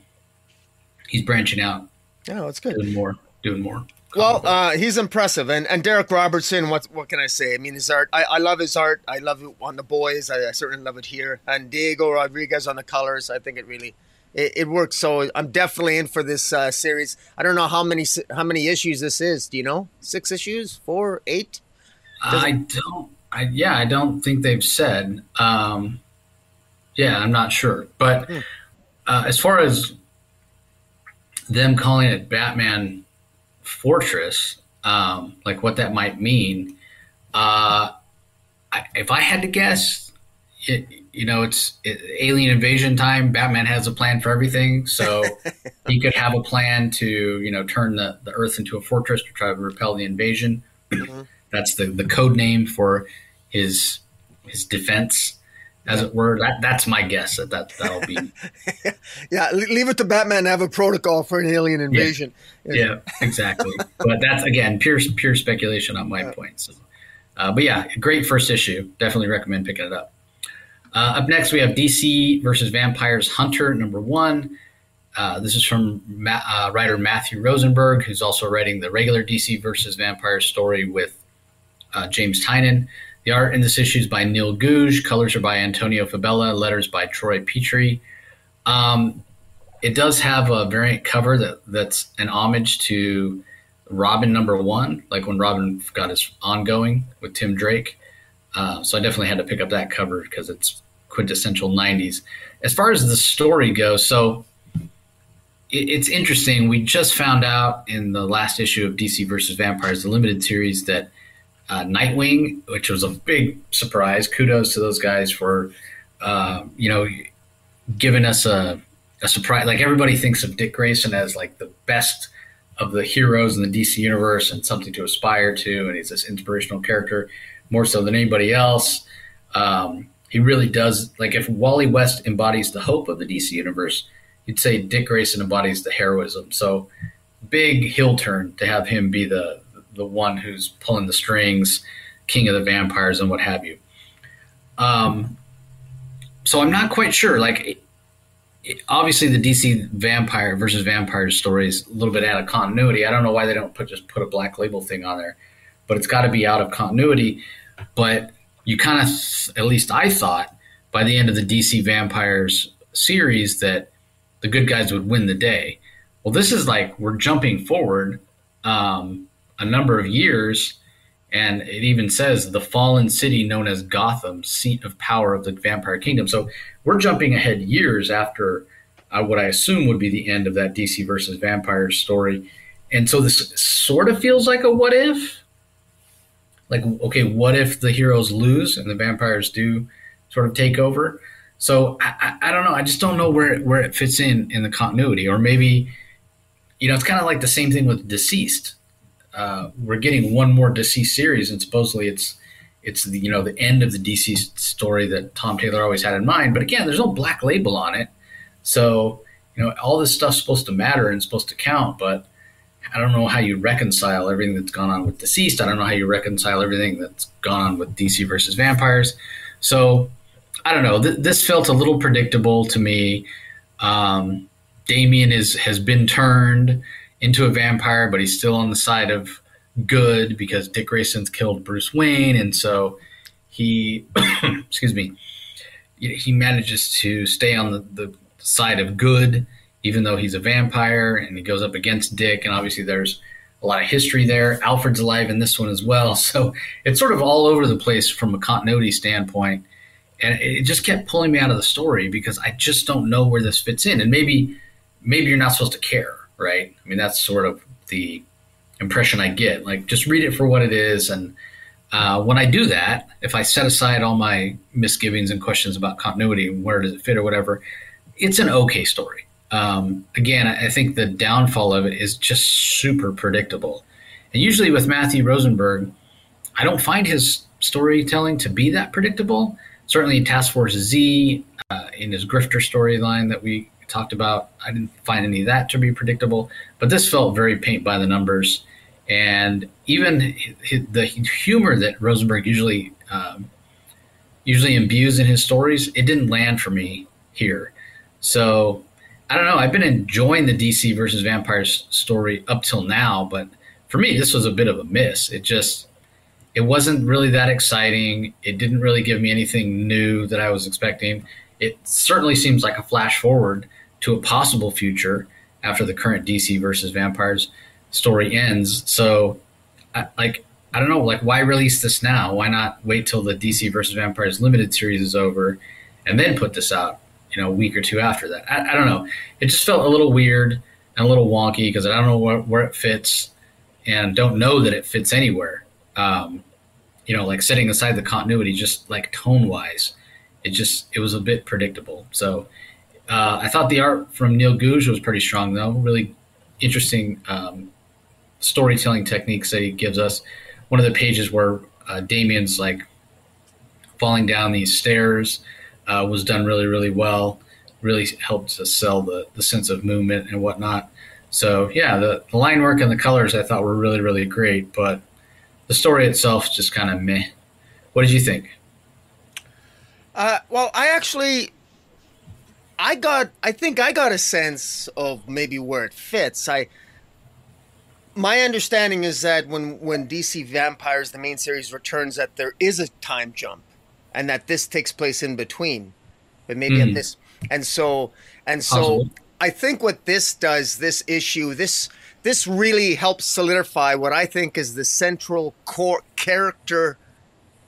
S1: he's branching out.
S2: Yeah, that's good.
S1: Doing more, doing more.
S2: Well, uh, he's impressive, and and Darick Robertson. What what can I say? I mean, his art. I, I love his art. I love it on the boys. I, I certainly love it here. And Diego Rodriguez on the colors. I think it really it, it works. So I'm definitely in for this uh, series. I don't know how many how many issues this is. Do you know? Six issues? Four? Eight?
S1: Does I don't. I yeah. I don't think they've said. Um, yeah, I'm not sure. But hmm. uh, as far as them calling it Batman fortress, um, like what that might mean. Uh, I, if I had to guess, it, you know, it's it, alien invasion time. Batman has a plan for everything, so he could have a plan to, you know, turn the, the Earth into a fortress to try to repel the invasion. Mm-hmm. That's the, the code name for his his defense as it were. That that's my guess that, that that'll be.
S2: yeah, leave it to Batman to have a protocol for an alien invasion.
S1: Yeah, yeah exactly. but that's again pure pure speculation on my yeah. point. So, uh, but yeah, great first issue. Definitely recommend picking it up. Uh, up next, we have DC versus Vampires Hunter number one. Uh, this is from Ma- uh, writer Matthew Rosenberg, who's also writing the regular DC versus Vampires story with uh, James Tynion. The art in this issue is by Neil Googe. Colors are by Antonio Fabela. Letters by Troy Peteri. Um, it does have a variant cover that that's an homage to Robin number one, like when Robin got his ongoing with Tim Drake. Uh, so I definitely had to pick up that cover because it's quintessential 90s. As far as the story goes, so it, it's interesting. We just found out in the last issue of DC versus Vampires, the limited series, that uh, Nightwing, which was a big surprise. Kudos to those guys for, uh, you know, giving us a, a surprise. Like everybody thinks of Dick Grayson as like the best of the heroes in the DC universe and something to aspire to, and he's this inspirational character more so than anybody else. Um, he really does. Like if Wally West embodies the hope of the DC universe, you'd say Dick Grayson embodies the heroism. So big heel turn to have him be the the one who's pulling the strings, king of the vampires, and what have you. Um, so I'm not quite sure. Like, obviously, the DC vampire versus vampire story is a little bit out of continuity. I don't know why they don't put just put a black label thing on there, but it's got to be out of continuity. But you kind of, at least I thought, by the end of the DC vampires series that the good guys would win the day. Well, this is like we're jumping forward. Um, a number of years. And it even says the fallen city known as Gotham, seat of power of the vampire kingdom. So we're jumping ahead years after uh, what I assume would be the end of that DC versus vampires story. And so this sort of feels like a what if. Like, okay, what if the heroes lose and the vampires do sort of take over? So I, I, I don't know. I just don't know where it, where it fits in in the continuity, or maybe, you know, it's kind of like the same thing with DCeased uh, we're getting one more DC series, and supposedly it's it's the you know the end of the DC story that Tom Taylor always had in mind. But again, there's no black label on it, so you know all this stuff's supposed to matter and supposed to count. But I don't know how you reconcile everything that's gone on with DCeased. I don't know how you reconcile everything that's gone on with DC versus vampires. So I don't know. Th- this felt a little predictable to me. Um, Damian is has been turned into a vampire, but he's still on the side of good because Dick Grayson's killed Bruce Wayne, and so he, excuse me, he manages to stay on the, the side of good, even though he's a vampire, and he goes up against Dick, and obviously there's a lot of history there. Alfred's alive in this one as well, so it's sort of all over the place from a continuity standpoint. And it just kept pulling me out of the story because I just don't know where this fits in. And maybe, maybe you're not supposed to care right? I mean, that's sort of the impression I get. Like, just read it for what it is, and uh, when I do that, if I set aside all my misgivings and questions about continuity and where does it fit or whatever, it's an okay story. Um, again, I think the downfall of it is just super predictable. And usually with Matthew Rosenberg, I don't find his storytelling to be that predictable. Certainly in Task Force Z, uh, in his grifter storyline that we talked about, I didn't find any of that to be predictable. But this felt very paint by the numbers. And even the humor that Rosenberg usually um, usually imbues in his stories, it didn't land for me here. So I don't know. I've been enjoying the DC versus vampires story up till now, but for me, this was a bit of a miss. It just it wasn't really that exciting. It didn't really give me anything new that I was expecting. It certainly seems like a flash forward to a possible future after the current DC versus vampires story ends. So, I, like, I don't know, like, why release this now? Why not wait till the DC versus vampires limited series is over and then put this out? You know, a week or two after that. I, I don't know. It just felt a little weird and a little wonky because I don't know where, where it fits and don't know that it fits anywhere. Um, you know, like setting aside the continuity, just like tone wise, it just it was a bit predictable. So uh, I thought the art from Neil Googe was pretty strong, though. Really interesting um, storytelling techniques that he gives us. One of the pages where uh, Damian's like falling down these stairs uh, was done really, really well. Really helped to sell the the sense of movement and whatnot. So yeah, the, the line work and the colors I thought were really, really great, but the story itself just kind of meh. What did you think?
S2: Uh, well, I actually, I got, I think I got a sense of maybe where it fits. I, my understanding is that when when DC Vampires, the main series, returns, that there is a time jump, and that this takes place in between, but maybe mm. at this, and so and so. I think what this does, this issue, this this really helps solidify what I think is the central core character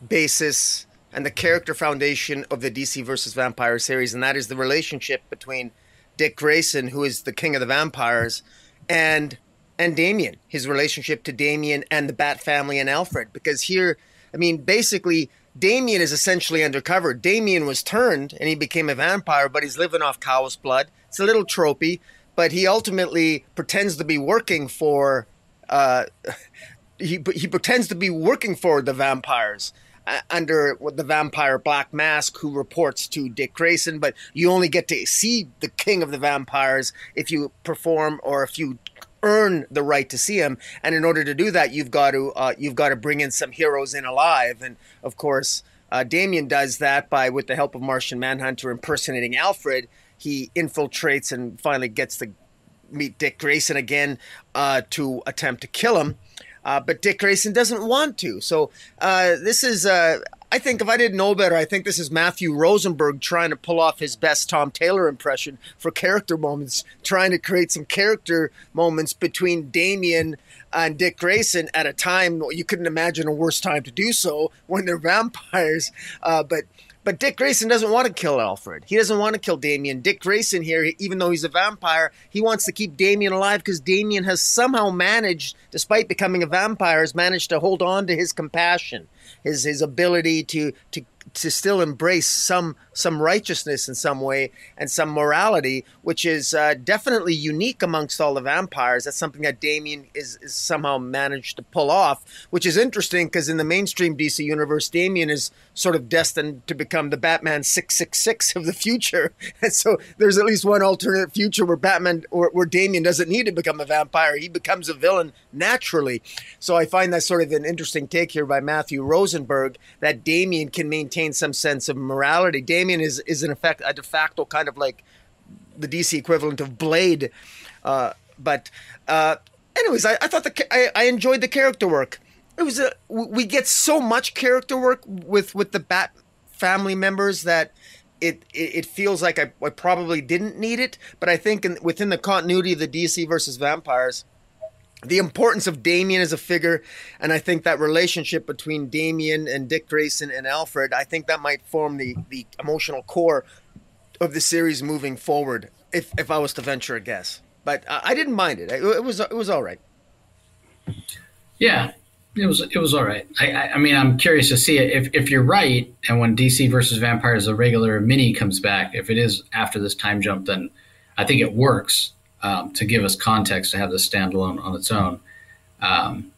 S2: basis and the character foundation of the DC versus Vampire series, and that is the relationship between Dick Grayson, who is the king of the vampires, and and Damian, his relationship to Damian and the Bat family and Alfred. Because here, I mean, basically, Damian is essentially undercover. Damian was turned and he became a vampire, but he's living off cow's blood. It's a little tropey, but he ultimately pretends to be working for. Uh, he he pretends to be working for the vampires uh, under the vampire Black Mask, who reports to Dick Grayson. But you only get to see the king of the vampires if you perform or if you earn the right to see him. And in order to do that, you've got to uh, you've got to bring in some heroes in alive. And of course, uh, Damian does that by with the help of Martian Manhunter impersonating Alfred. He infiltrates and finally gets to meet Dick Grayson again uh, to attempt to kill him. Uh, but Dick Grayson doesn't want to. So uh, this is, uh, I think, if I didn't know better, I think this is Matthew Rosenberg trying to pull off his best Tom Taylor impression for character moments, trying to create some character moments between Damian and Dick Grayson at a time you couldn't imagine a worse time to do so when they're vampires. Uh, but but Dick Grayson doesn't want to kill Alfred. He doesn't want to kill Damian. Dick Grayson here, even though he's a vampire, he wants to keep Damian alive because Damian has somehow managed, despite becoming a vampire, has managed to hold on to his compassion, his his ability to to to still embrace some some righteousness in some way and some morality, which is uh, definitely unique amongst all the vampires. That's something that Damian is, is somehow managed to pull off, which is interesting because in the mainstream DC universe, Damian is sort of destined to become the Batman six six six of the future, and so there's at least one alternate future where Batman or where Damian doesn't need to become a vampire; he becomes a villain naturally. So I find that sort of an interesting take here by Matthew Rosenberg that Damian can maintain some sense of morality. Damian is is in effect a de facto kind of like the DC equivalent of Blade. Uh, but uh, anyways, I, I thought the I, I enjoyed the character work. It was a we get so much character work with with the Bat family members that it, it, it feels like I, I, probably didn't need it, but I think in, within the continuity of the DC versus vampires, the importance of Damian as a figure, and I think that relationship between Damian and Dick Grayson and Alfred, I think that might form the the emotional core of the series moving forward. If if I was to venture a guess, but I, I didn't mind it. it. It was it was all right.
S1: Yeah, It was it was all right. I, I, I mean I'm curious to see it. if if you're right and when DC versus Vampires the regular mini comes back if it is after this time jump then I think it works um, to give us context to have this standalone on its own. Um,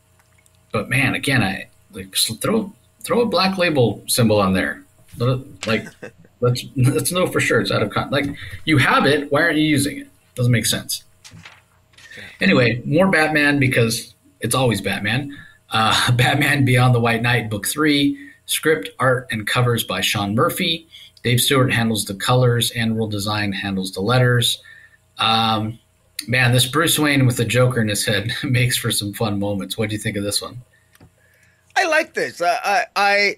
S1: but man, again, I like throw throw a black label symbol on there. Like let's let's know for sure it's out of con- like you have it. Why aren't you using it? Doesn't make sense. Anyway, more Batman because it's always Batman. Uh, Batman Beyond the White Knight, Book Three. Script, art, and covers by Sean Murphy. Dave Stewart handles the colors. AndWorld Design handles the letters. Um, man, this Bruce Wayne with the Joker in his head makes for some fun moments. What do you think of this one?
S2: I like this. Uh, I, I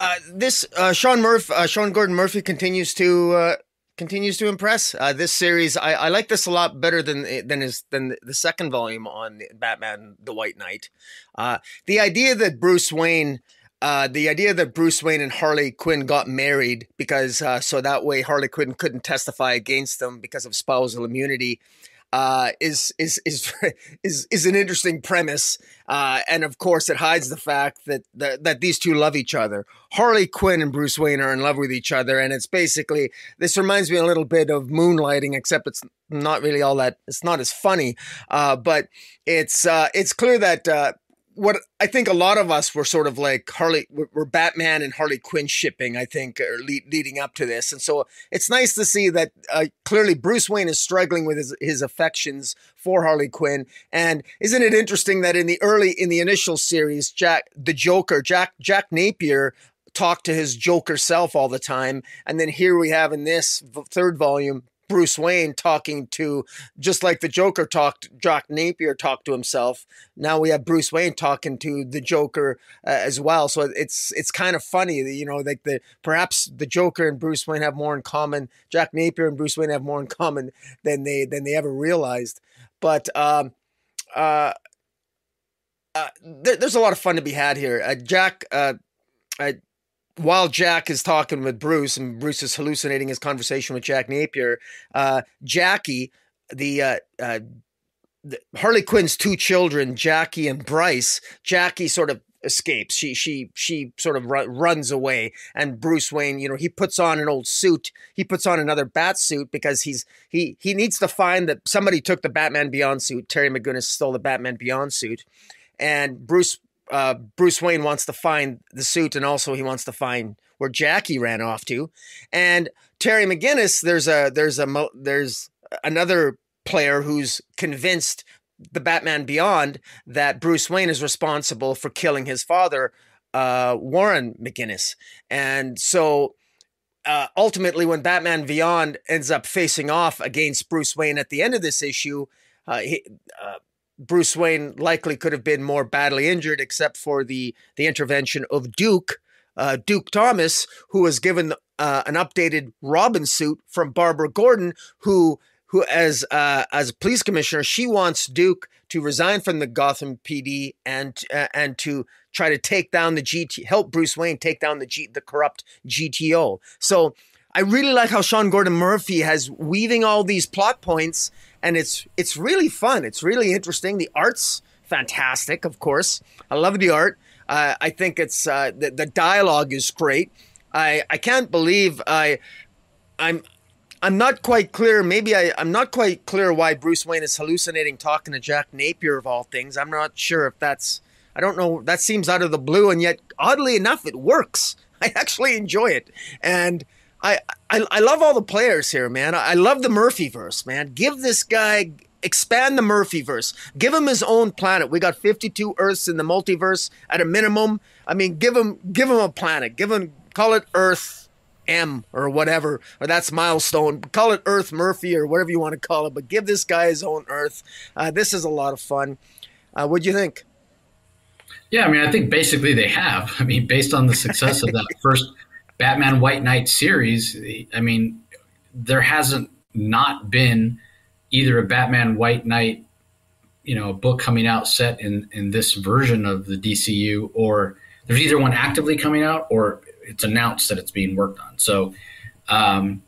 S2: uh, this uh, Sean Murphy, uh, Sean Gordon Murphy continues to uh, continues to impress. Uh, this series, I, I, like this a lot better than than his than the second volume on Batman: The White Knight. The idea that Bruce Wayne. The idea that Bruce Wayne and Harley Quinn got married because so that way Harley Quinn couldn't testify against them because of spousal immunity uh, is is is is is an interesting premise, uh, and of course, it hides the fact that, that that these two love each other. Harley Quinn and Bruce Wayne are in love with each other, and it's basically this reminds me a little bit of Moonlighting, except it's not really all that. It's not as funny, uh, but it's uh, it's clear that uh, what I think a lot of us were sort of like Harley, we're Batman and Harley Quinn shipping, I think, or leading up to this. And so it's nice to see that uh, clearly Bruce Wayne is struggling with his, his affections for Harley Quinn. And isn't it interesting that in the early, in the initial series, Jack, the Joker, Jack, Jack Napier talked to his Joker self all the time. And then here we have in this third volume, Bruce Wayne talking to just like the Joker talked, Jack Napier talked to himself. Now we have Bruce Wayne talking to the Joker uh, as well. So it's it's kind of funny, you know, like the perhaps the Joker and Bruce Wayne have more in common. Jack Napier and Bruce Wayne have more in common than they than they ever realized. But um, uh, uh, there, there's a lot of fun to be had here. Uh, Jack, uh, while Jack is talking with Bruce and Bruce is hallucinating his conversation with Jack Napier, uh, Jackie, the, uh, uh, the, Harley Quinn's two children, Jackie and Bryce, Jackie sort of escapes. She she she sort of run, runs away, and Bruce Wayne, you know, he puts on an old suit. He puts on another bat suit because he's he he needs to find that somebody took the Batman Beyond suit. Terry McGinnis stole the Batman Beyond suit, and Bruce uh, Bruce Wayne wants to find the suit, and also he wants to find where Jackie ran off to. And Terry McGinnis, there's a there's a there's another player who's convinced the Batman Beyond that Bruce Wayne is responsible for killing his father, uh, Warren McGinnis, and so. Uh, ultimately, when Batman Beyond ends up facing off against Bruce Wayne at the end of this issue, uh, he, uh, Bruce Wayne likely could have been more badly injured, except for the the intervention of Duke uh, Duke Thomas, who was given uh, an updated Robin suit from Barbara Gordon, who who as uh, as police commissioner, she wants Duke to resign from the Gotham PD and uh, and to try to take down the GT, help Bruce Wayne take down the G, the corrupt GTO. So I really like how Sean Gordon Murphy has weaving all these plot points and it's it's really fun. It's really interesting. The art's fantastic, of course. I love the art. Uh, I think it's uh, the, the dialogue is great. I I can't believe I I'm I'm not quite clear. Maybe I, I'm not quite clear why Bruce Wayne is hallucinating talking to Jack Napier of all things. I'm not sure if that's I don't know. That seems out of the blue, and yet oddly enough, it works. I actually enjoy it, and I, I I love all the players here, man. I love the Murphy verse, man. Give this guy expand the Murphy verse. Give him his own planet. We got 52 Earths in the multiverse at a minimum. I mean, give him give him a planet. Give him call it Earth M or whatever, or that's milestone. Call it Earth Murphy or whatever you want to call it, but give this guy his own Earth. Uh, this is a lot of fun. Uh, what do you think?
S1: Yeah, I mean, I think basically they have. I mean, based on the success of that first Batman White Knight series, I mean, there hasn't not been either a Batman White Knight, you know, book coming out set in in this version of the DCU, or there's either one actively coming out or it's announced that it's being worked on. So, um,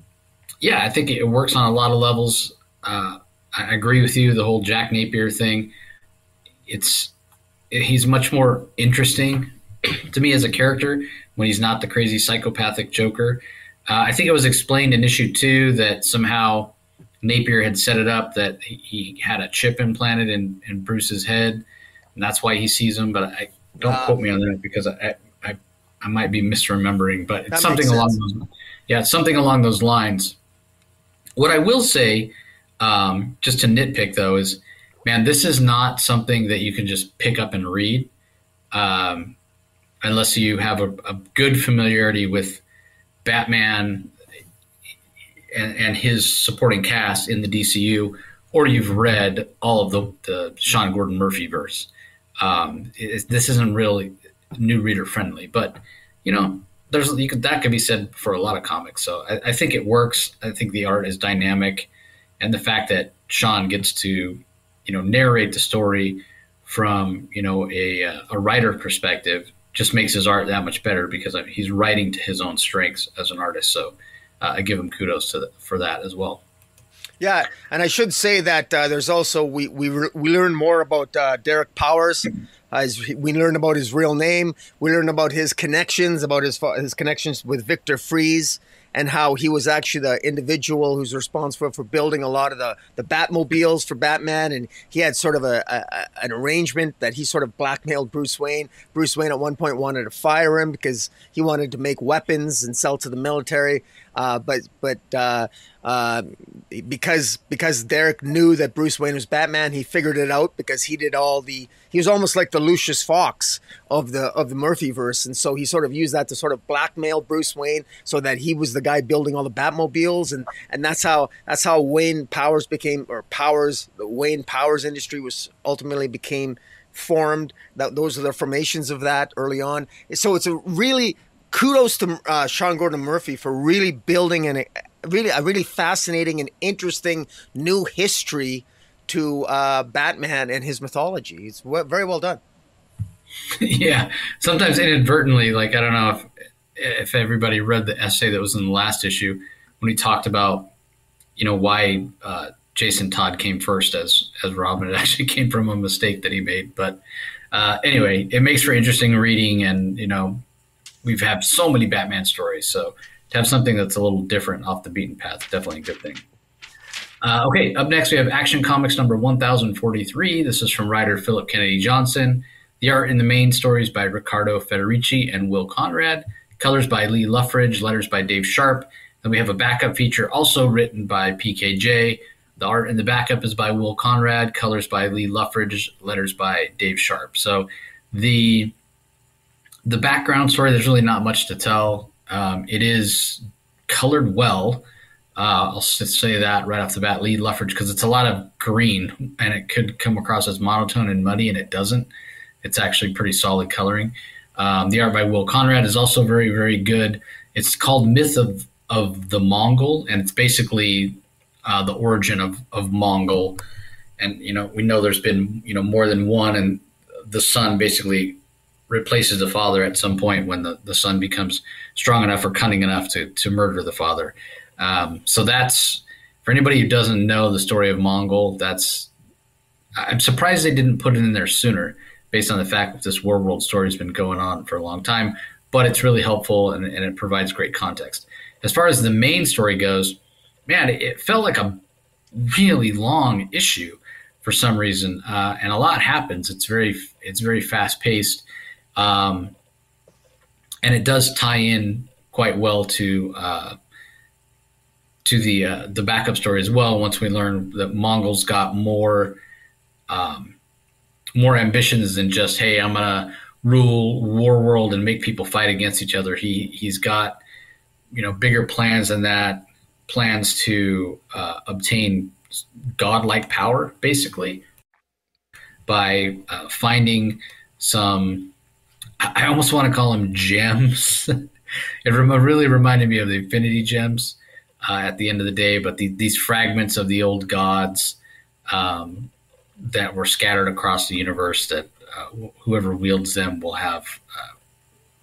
S1: yeah, I think it works on a lot of levels. Uh, I agree with you. The whole Jack Napier thing, it's he's much more interesting to me as a character when he's not the crazy psychopathic Joker. Uh, I think it was explained in issue two that somehow Napier had set it up that he had a chip implanted in, in Bruce's head, and that's why he sees him. But I don't uh, quote me on that because I, I I might be misremembering. But it's something along those yeah, something along those lines. What I will say, um, just to nitpick though, is man, this is not something that you can just pick up and read. Um, unless you have a, a good familiarity with Batman and, and, his supporting cast in the DCU, or you've read all of the, the Sean Gordon Murphy verse. Um, it, this isn't really new reader friendly, but you know, there's you could, that could be said for a lot of comics. So I, I think it works. I think the art is dynamic, and the fact that Sean gets to, you know, narrate the story from you know a a writer perspective just makes his art that much better because he's writing to his own strengths as an artist. So uh, I give him kudos the, for that as well.
S2: Yeah, and I should say that uh, there's also we we we learn more about uh, Derek Powers. As we learn about his real name, we learn about his connections, about his his connections with Victor Fries, and how he was actually the individual who's responsible for building a lot of the, the Batmobiles for Batman. And he had sort of a, a, an arrangement that he sort of blackmailed Bruce Wayne. Bruce Wayne at one point wanted to fire him because he wanted to make weapons and sell to the military. Uh, but but uh, uh, because because Derek knew that Bruce Wayne was Batman, he figured it out because he did all the. He was almost like the Lucius Fox of the of the Murphyverse, and so he sort of used that to sort of blackmail Bruce Wayne, so that he was the guy building all the Batmobiles, and and that's how that's how Wayne Powers became or Powers the Wayne Powers industry was ultimately became formed. That those are the formations of that early on. So it's a really kudos to uh, Sean Gordon Murphy for really building an really a really fascinating and interesting new history to uh, Batman and his mythology. It's very well done.
S1: yeah, sometimes inadvertently, like I don't know if if everybody read the essay that was in the last issue when he talked about you know why uh, Jason Todd came first as as Robin. It actually came from a mistake that he made, but. Uh, anyway, it makes for interesting reading, and you know, we've had so many Batman stories. So to have something that's a little different off the beaten path, definitely a good thing. Uh, okay, up next we have Action Comics number 1043. This is from writer Philip Kennedy Johnson. The art in the main stories by Riccardo Federici and Will Conrad. Colors by Lee Loughridge. Letters by Dave Sharp. Then we have a backup feature also written by PKJ. The art in the backup is by Will Conrad. Colors by Lee Loughridge. Letters by Dave Sharp. So the the background story, there's really not much to tell. Um, it is colored well. Uh, I'll say that right off the bat, Lee Loughridge, because it's a lot of green and it could come across as monotone and muddy, and it doesn't. It's actually pretty solid coloring. Um, the art by Will Conrad is also very, very good. It's called Myth of, of the Mongul, and it's basically uh, the origin of, of Mongul. And, you know, we know there's been, you know, more than one, and the son basically replaces the father at some point when the, the son becomes strong enough or cunning enough to, to murder the father. Um, so that's for anybody who doesn't know the story of Mongul. That's I'm surprised they didn't put it in there sooner, based on the fact that this war world story has been going on for a long time. But it's really helpful and, and it provides great context. As far as the main story goes, man, it, it felt like a really long issue for some reason, uh, and a lot happens. It's very it's very fast paced. Um, and it does tie in quite well to uh, to the uh, the backup story as well. Once we learn that Mongul's got more um, more ambitions than just hey, I'm gonna rule war world and make people fight against each other. He he's got you know bigger plans than that. Plans to uh, obtain godlike power, basically, by uh, finding some I almost want to call them gems. it really reminded me of the Infinity Gems uh, at the end of the day, but the, these fragments of the old gods um, that were scattered across the universe that uh, whoever wields them will have uh,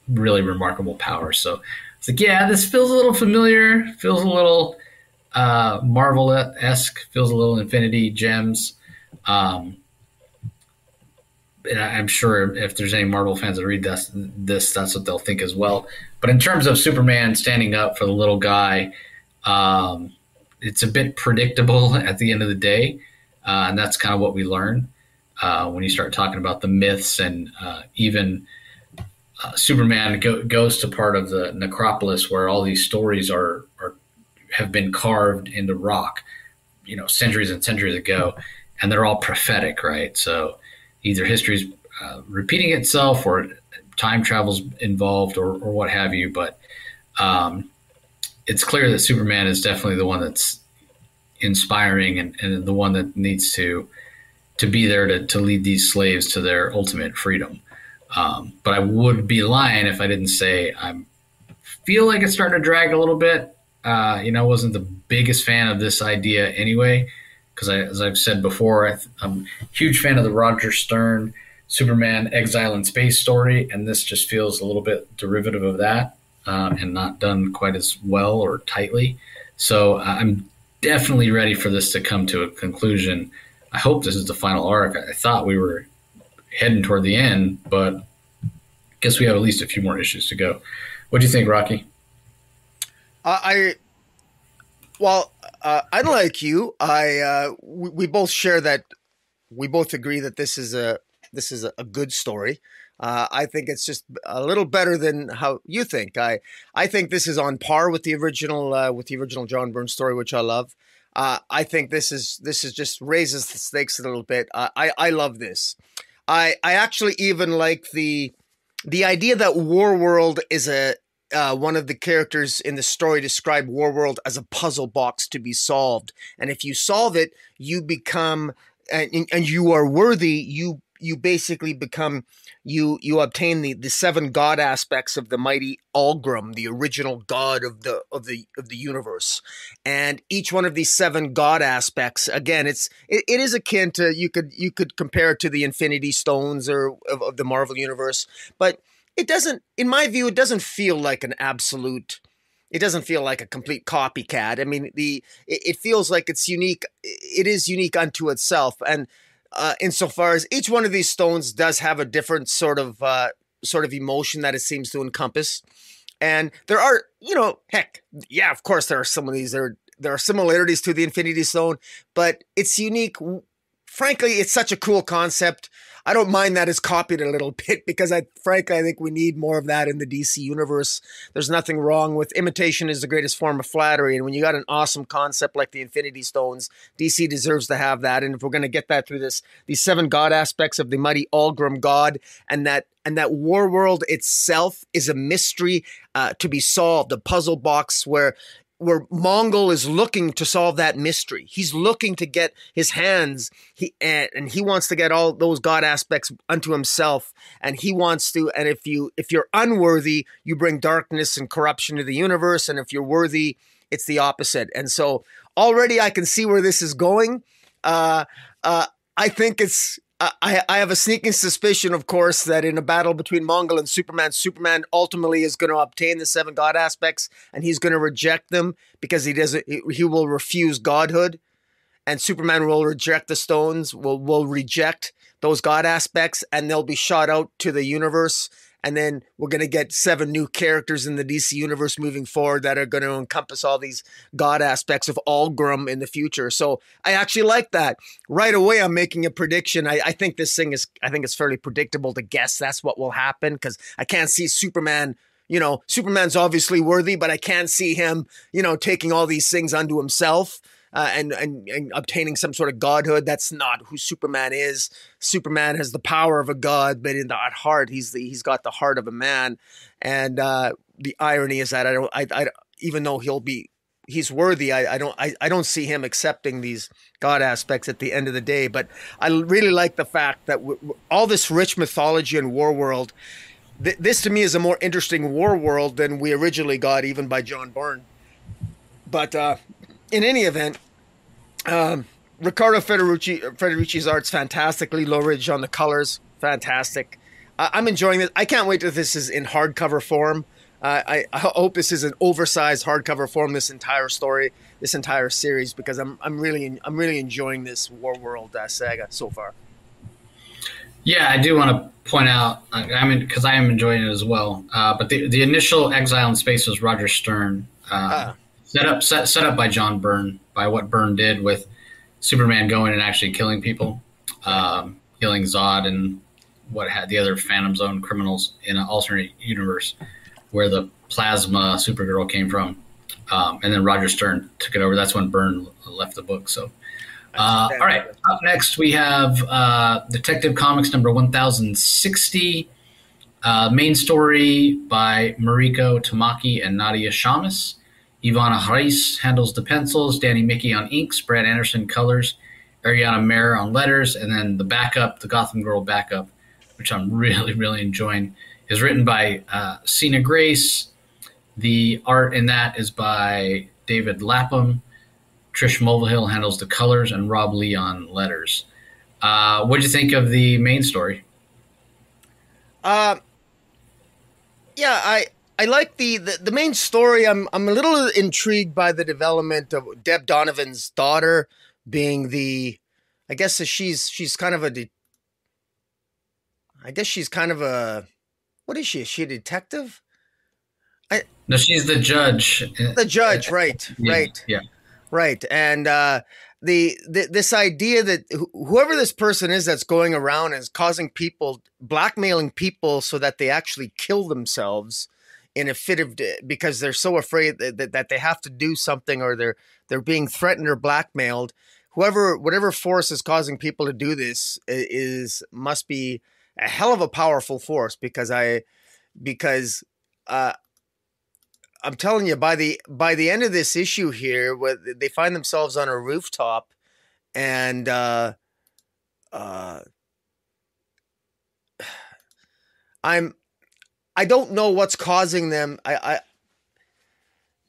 S1: really remarkable power. So it's like, yeah, this feels a little familiar, feels a little uh, Marvel esque, feels a little Infinity Gems. Um, and I'm sure if there's any Marvel fans that read this, this that's what they'll think as well. But in terms of Superman standing up for the little guy, um, it's a bit predictable at the end of the day, uh, and that's kind of what we learn uh, when you start talking about the myths and uh, even uh, Superman go, goes to part of the necropolis where all these stories are, are have been carved into rock, you know, centuries and centuries ago, and they're all prophetic, right? So either history's uh, repeating itself or time travel's involved or, or what have you, but um, it's clear that Superman is definitely the one that's inspiring and, and the one that needs to to be there to, to lead these slaves to their ultimate freedom. Um, but I would be lying if I didn't say I feel like it's starting to drag a little bit. Uh, you know, I wasn't the biggest fan of this idea anyway, because as I've said before, I am a huge fan of the Roger Stern Superman Exile in Space story, and this just feels a little bit derivative of that uh, and not done quite as well or tightly. So I'm definitely ready for this to come to a conclusion. I hope this is the final arc. I thought we were heading toward the end, but I guess we have at least a few more issues to go. What do you think, Rocky?
S2: Uh, I well, uh, unlike you, I uh, we, we, both share that we both agree that this is a this is a, good story. Uh, I think it's just a little better than how you think. I I think this is on par with the original uh, with the original John Byrne story, which I love. Uh, I think this is this is just raises the stakes a little bit. I I love this. I I actually even like the the idea that War World is a uh, one of the characters in the story described Warworld as a puzzle box to be solved, and if you solve it, you become and, and you are worthy. You you basically become you you obtain the the seven god aspects of the mighty Algrim, the original god of the of the of the universe. And each one of these seven god aspects, again, it's it, it is akin to you could you could compare it to the Infinity Stones or of, of the Marvel universe, but it doesn't in my view it doesn't feel like an absolute it doesn't feel like a complete copycat. I mean, the it, feels like it's unique. It is unique unto itself, and uh, insofar as each one of these stones does have a different sort of uh, sort of emotion that it seems to encompass. And there are, you know, heck, yeah, of course there are some of these. There there are similarities to the Infinity Stone, but it's unique. Frankly, it's such a cool concept. I don't mind that it's copied a little bit because I frankly I think we need more of that in the DC universe. There's nothing wrong with imitation is the greatest form of flattery. And when you got an awesome concept like the Infinity Stones, DC deserves to have that. And if we're gonna get that through this these seven god aspects of the mighty Algrim god and that and that war world itself is a mystery uh, to be solved, a puzzle box where where Mongul is looking to solve that mystery. He's looking to get his hands he and, and he wants to get all those god aspects unto himself and he wants to and if you if you're unworthy, you bring darkness and corruption to the universe and if you're worthy, it's the opposite. And so already I can see where this is going. Uh uh I think it's I, I have a sneaking suspicion, of course, that in a battle between Mongul and Superman, Superman ultimately is going to obtain the seven god aspects, and he's going to reject them because he doesn't. He will refuse godhood, and Superman will reject the stones. Will will reject those god aspects, and they'll be shot out to the universe and then we're going to get seven new characters in the DC universe moving forward that are going to encompass all these god aspects of Algrim in the future. So I actually like that. Right away, I'm making a prediction. I, I think this thing is, I think it's fairly predictable to guess that's what will happen because I can't see Superman you know, Superman's obviously worthy, but I can't see him, you know, taking all these things unto himself uh, and, and and obtaining some sort of godhood. That's not who Superman is. Superman has the power of a god, but in the, at heart, he's the, he's got the heart of a man. And uh, the irony is that I don't, I, I even though he'll be he's worthy. I, I don't I, I don't see him accepting these God aspects at the end of the day. But I really like the fact that w- w- all this rich mythology and war world. Th- this to me is a more interesting war world than we originally got, even by John Byrne. But uh, in any event, um, Riccardo Federucci, Federucci's art's fantastically Loughridge on the colors, fantastic. I, I'm enjoying this. I can't wait till this is in hardcover form. Uh, I, I hope this is an oversized hardcover form. This entire story, this entire series, because I'm I'm really I'm really enjoying this War World uh, saga so far.
S1: Yeah, I do want to point out. I mean, because I am enjoying it as well. Uh, but the the initial Exile in Space was Roger Stern, uh, ah. Set up set, set up by John Byrne by what Byrne did with Superman going and actually killing people, um, killing Zod and what had the other Phantom Zone criminals in an alternate universe where the plasma Supergirl came from. Um, and then Roger Stern took it over. That's when Byrne left the book. So, uh, all right. Up next, we have uh, Detective Comics number 1060. Uh, main story by Mariko Tamaki and Nadia Shammas. Ivan Reis handles the pencils, Danny Miki on inks, Brad Anderson colors, Ariana Maher on letters, and then the backup, the Gotham Girl backup, which I'm really, really enjoying, is written by uh, Sina Grace. The art in that is by David Lapham. Trish Mulvihill handles the colors, and Rob Leigh on letters. Uh, what do you think of the main story?
S2: Uh, yeah, I I like the, the, the main story. I'm I'm a little intrigued by the development of Deb Donovan's daughter being the, I guess she's she's kind of a, de- I guess she's kind of a, what is she? Is she a detective?
S1: I, no, she's the judge.
S2: The judge, right?
S1: Yeah,
S2: right.
S1: Yeah.
S2: Right, and uh, the, the this idea that wh- whoever this person is that's going around is causing people, blackmailing people, so that they actually kill themselves in a fit of because they're so afraid that, that they have to do something or they're they're being threatened or blackmailed. Whoever whatever force is causing people to do this is must be a hell of a powerful force because i because uh i'm telling you by the by the end of this issue here they find themselves on a rooftop and uh uh i'm I don't know what's causing them. I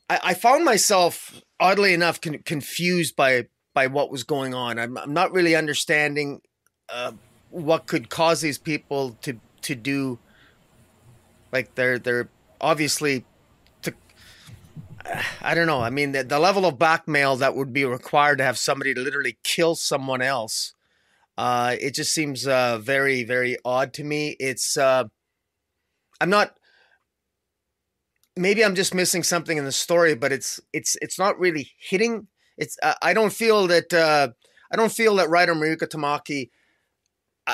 S2: I, I found myself oddly enough con- confused by by what was going on. I'm I'm not really understanding uh, what could cause these people to to do. Like they're they're obviously. To, I don't know. I mean, the, the level of blackmail that would be required to have somebody to literally kill someone else, uh, it just seems uh, very, very odd to me. It's uh, I'm not maybe I'm just missing something in the story, but it's it's it's not really hitting. It's uh, I don't feel that uh, I don't feel that writer Mariko Tamaki.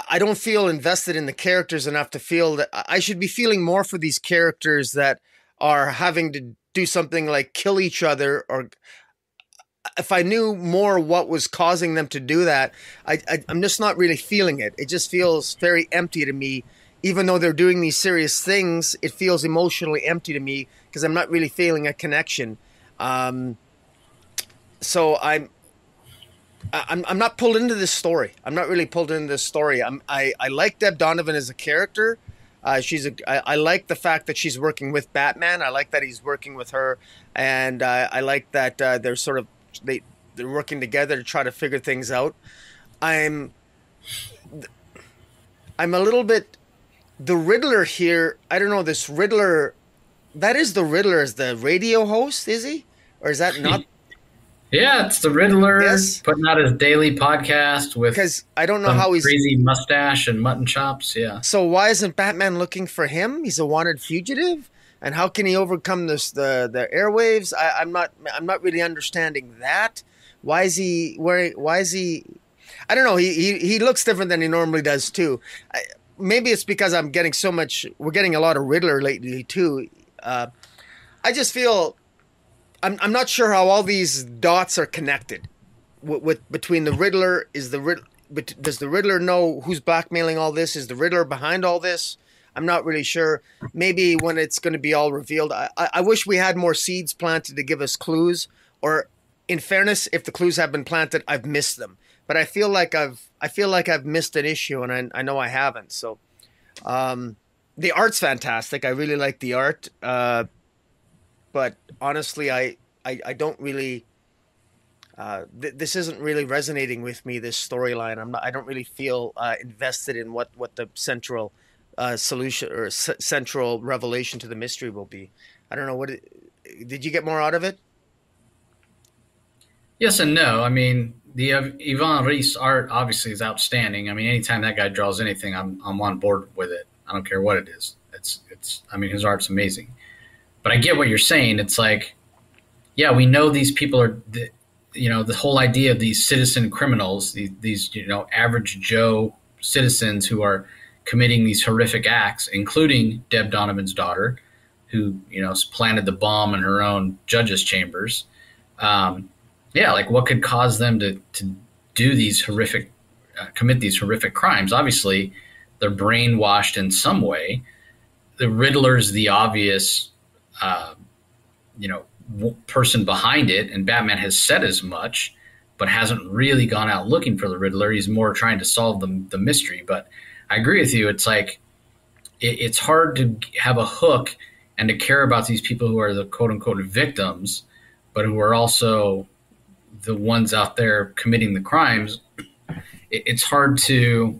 S2: I, don't feel invested in the characters enough to feel that I should be feeling more for these characters that are having to do something like kill each other or if I knew more what was causing them to do that, I, I am just not really feeling it. It just feels very empty to me even though they're doing these serious things, it feels emotionally empty to me because I'm not really feeling a connection. Um, so I'm, I'm, I'm not pulled into this story. I'm not really pulled into this story. I'm, I, I like Deb Donovan as a character. Uh, she's a, I, I like the fact that she's working with Batman. I like that he's working with her, and uh, I like that uh, they're sort of they they're working together to try to figure things out. I'm I'm a little bit the Riddler here, I don't know, this Riddler, that is the Riddler as the radio host, is he? Or is that not?
S1: yeah, it's the Riddler yes. putting out his daily podcast with
S2: because I don't know how he's
S1: crazy mustache and mutton chops. Yeah.
S2: So why isn't Batman looking for him? He's a wanted fugitive, and how can he overcome this the the airwaves? I, I'm not I'm not really understanding that. Why is he where? Why is he? I don't know. He he, he looks different than he normally does too. I, maybe it's because I'm getting so much. We're getting a lot of Riddler lately too. Uh, I just feel I'm I'm not sure how all these dots are connected. With, with between the Riddler is the Riddler. But does the Riddler know who's blackmailing all this? Is the Riddler behind all this? I'm not really sure. Maybe when it's going to be all revealed. I, I, I wish we had more seeds planted to give us clues. Or, in fairness, if the clues have been planted, I've missed them but I feel like I've I feel like I've missed an issue, and I, I know I haven't. So, um, the art's fantastic. I really like the art, uh, but honestly, I I, I don't really. Uh, th- this isn't really resonating with me. This storyline, I'm not. I don't really feel uh, invested in what what the central uh, solution or c- central revelation to the mystery will be. I don't know what. It, did you get more out of it?
S1: Yes and no. I mean, the Ivan Reis art obviously is outstanding. I mean, anytime that guy draws anything, I'm I'm on board with it. I don't care what it is. It's it's. I mean, his art's amazing. But I get what you're saying. It's like, yeah, we know these people are, you know, the whole idea of these citizen criminals, these, these you know, average Joe citizens who are committing these horrific acts, including Deb Donovan's daughter, who you know planted the bomb in her own judge's chambers. Um, yeah, like what could cause them to to do these horrific, uh, commit these horrific crimes? Obviously, they're brainwashed in some way. The Riddler's the obvious, uh, you know, w- person behind it, and Batman has said as much, but hasn't really gone out looking for the Riddler. He's more trying to solve the the mystery. But I agree with you. It's like it, it's hard to have a hook and to care about these people who are the quote unquote victims, but who are also the ones out there committing the crimes, it, it's hard to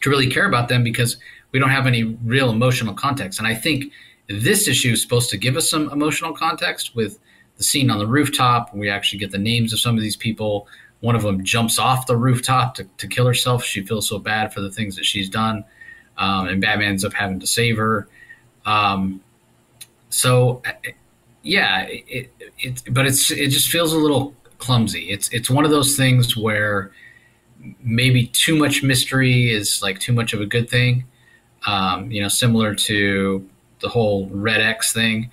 S1: to really care about them because we don't have any real emotional context. And I think this issue is supposed to give us some emotional context with the scene on the rooftop. We actually get the names of some of these people. One of them jumps off the rooftop to, to kill herself. She feels so bad for the things that she's done. Um, and Batman ends up having to save her. Um, so, yeah, it, it, but it's it just feels a little clumsy. It's it's one of those things where maybe too much mystery is like too much of a good thing. Um, you know, similar to the whole Red X thing.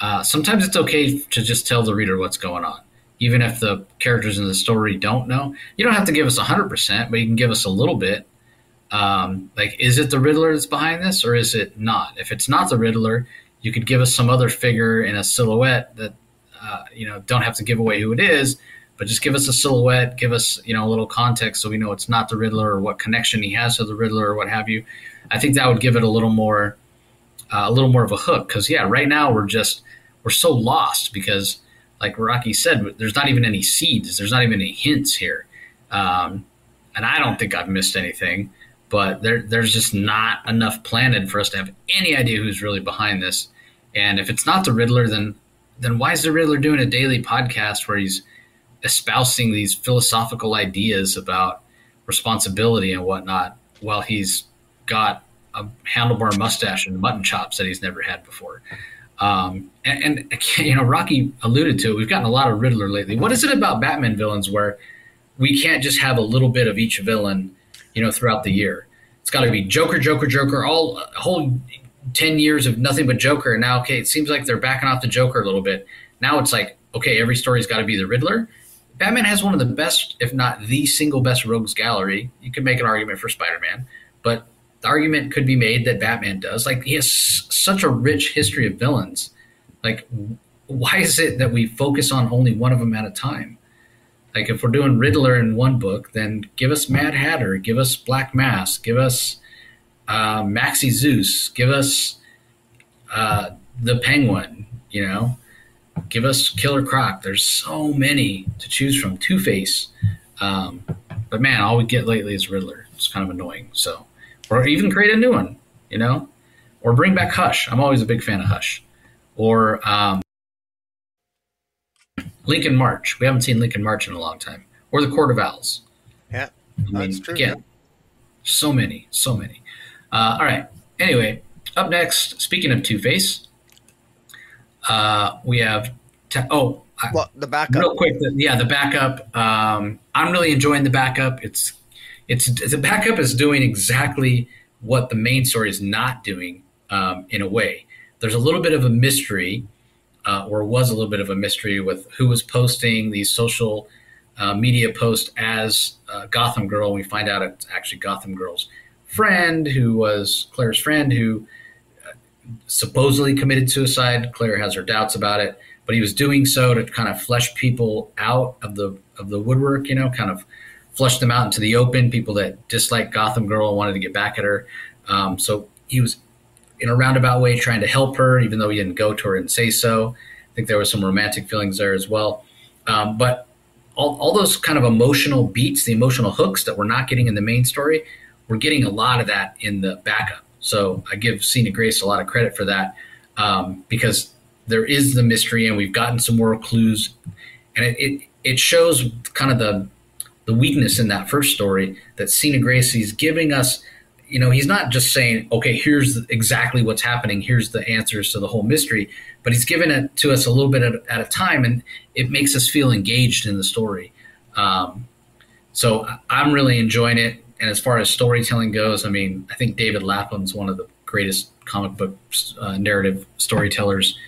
S1: Uh, sometimes it's okay to just tell the reader what's going on, even if the characters in the story don't know. You don't have to give us 100%, but you can give us a little bit. Um, like, is it the Riddler that's behind this, or is it not? If it's not the Riddler, you could give us some other figure in a silhouette that uh, you know, don't have to give away who it is, but just give us a silhouette, give us, you know, a little context so we know it's not the Riddler or what connection he has to the Riddler or what have you. I think that would give it a little more, uh, a little more of a hook. Because yeah, right now we're just we're so lost because, like Rocky said, there's not even any seeds. There's not even any hints here, um, and I don't think I've missed anything. But there, there's just not enough planted for us to have any idea who's really behind this. And if it's not the Riddler, then then why is the Riddler doing a daily podcast where he's espousing these philosophical ideas about responsibility and whatnot while he's got a handlebar mustache and mutton chops that he's never had before? Um, and, and, you know, Rocky alluded to it. We've gotten a lot of Riddler lately. What is it about Batman villains where we can't just have a little bit of each villain, you know, throughout the year? It's got to be Joker, Joker, Joker, all whole 10 years of nothing but Joker. And now, okay, it seems like they're backing off the Joker a little bit. Now it's like, okay, every story's got to be the Riddler. Batman has one of the best, if not the single best rogues gallery. You could make an argument for Spider Man, but the argument could be made that Batman does. Like, he has such a rich history of villains. Like, why is it that we focus on only one of them at a time? Like, if we're doing Riddler in one book, then give us Mad Hatter, give us Black Mask, give us uh, Maxie Zeus, give us uh, the Penguin, you know, give us Killer Croc. There's so many to choose from. Two Face, um, but man, all we get lately is Riddler. It's kind of annoying. So, or even create a new one, you know, or bring back Hush. I'm always a big fan of Hush, or um, Lincoln March. We haven't seen Lincoln March in a long time, or the Court of Owls.
S2: Yeah, I mean, that's true.
S1: Again, so many, so many. Uh, all right. Anyway, up next, speaking of Two Face, uh, we have. Te- oh,
S2: well, the backup.
S1: Real quick, the, yeah, the backup. Um, I'm really enjoying the backup. It's it's the backup is doing exactly what the main story is not doing um, in a way. There's a little bit of a mystery, uh, or was a little bit of a mystery with who was posting these social uh, media posts as uh, Gotham Girl. We find out it's actually Gotham Girl's friend who was Claire's friend who uh, supposedly committed suicide. Claire has her doubts about it, but he was doing so to kind of flesh people out of the of the woodwork, you know, kind of flush them out into the open. People that disliked Gotham Girl wanted to get back at her. Um, so he was in a roundabout way trying to help her, even though he didn't go to her and say so. I think there was some romantic feelings there as well. Um, but all, all those kind of emotional beats, the emotional hooks that we're not getting in the main story, we're getting a lot of that in the backup. So I give Sina Grace a lot of credit for that um, because there is the mystery, and we've gotten some more clues, and it, it, it shows kind of the the weakness in that first story that Sina Grace is giving us. You know, he's not just saying, "Okay, here's exactly what's happening. Here's the answers to the whole mystery," but he's giving it to us a little bit at, at a time, and it makes us feel engaged in the story. Um, so I'm really enjoying it. And as far as storytelling goes, I mean, I think David Lapham's one of the greatest comic book uh, narrative storytellers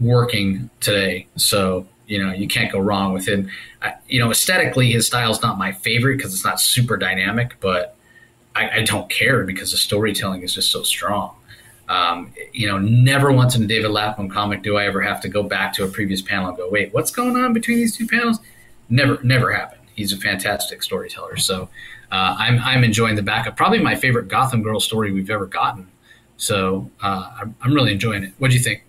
S1: working today. So you know you can't go wrong with him. I, you know, aesthetically, his style's not my favorite because it's not super dynamic, but I, I, don't care because the storytelling is just so strong. Um, you know, never once in a David Lapham comic do I ever have to go back to a previous panel and go, wait, what's going on between these two panels? Never, never happened. He's a fantastic storyteller. So uh, I'm, I'm enjoying the backup. Probably my favorite Gotham Girl story we've ever gotten. So uh, I'm, I'm really enjoying it. What do you think?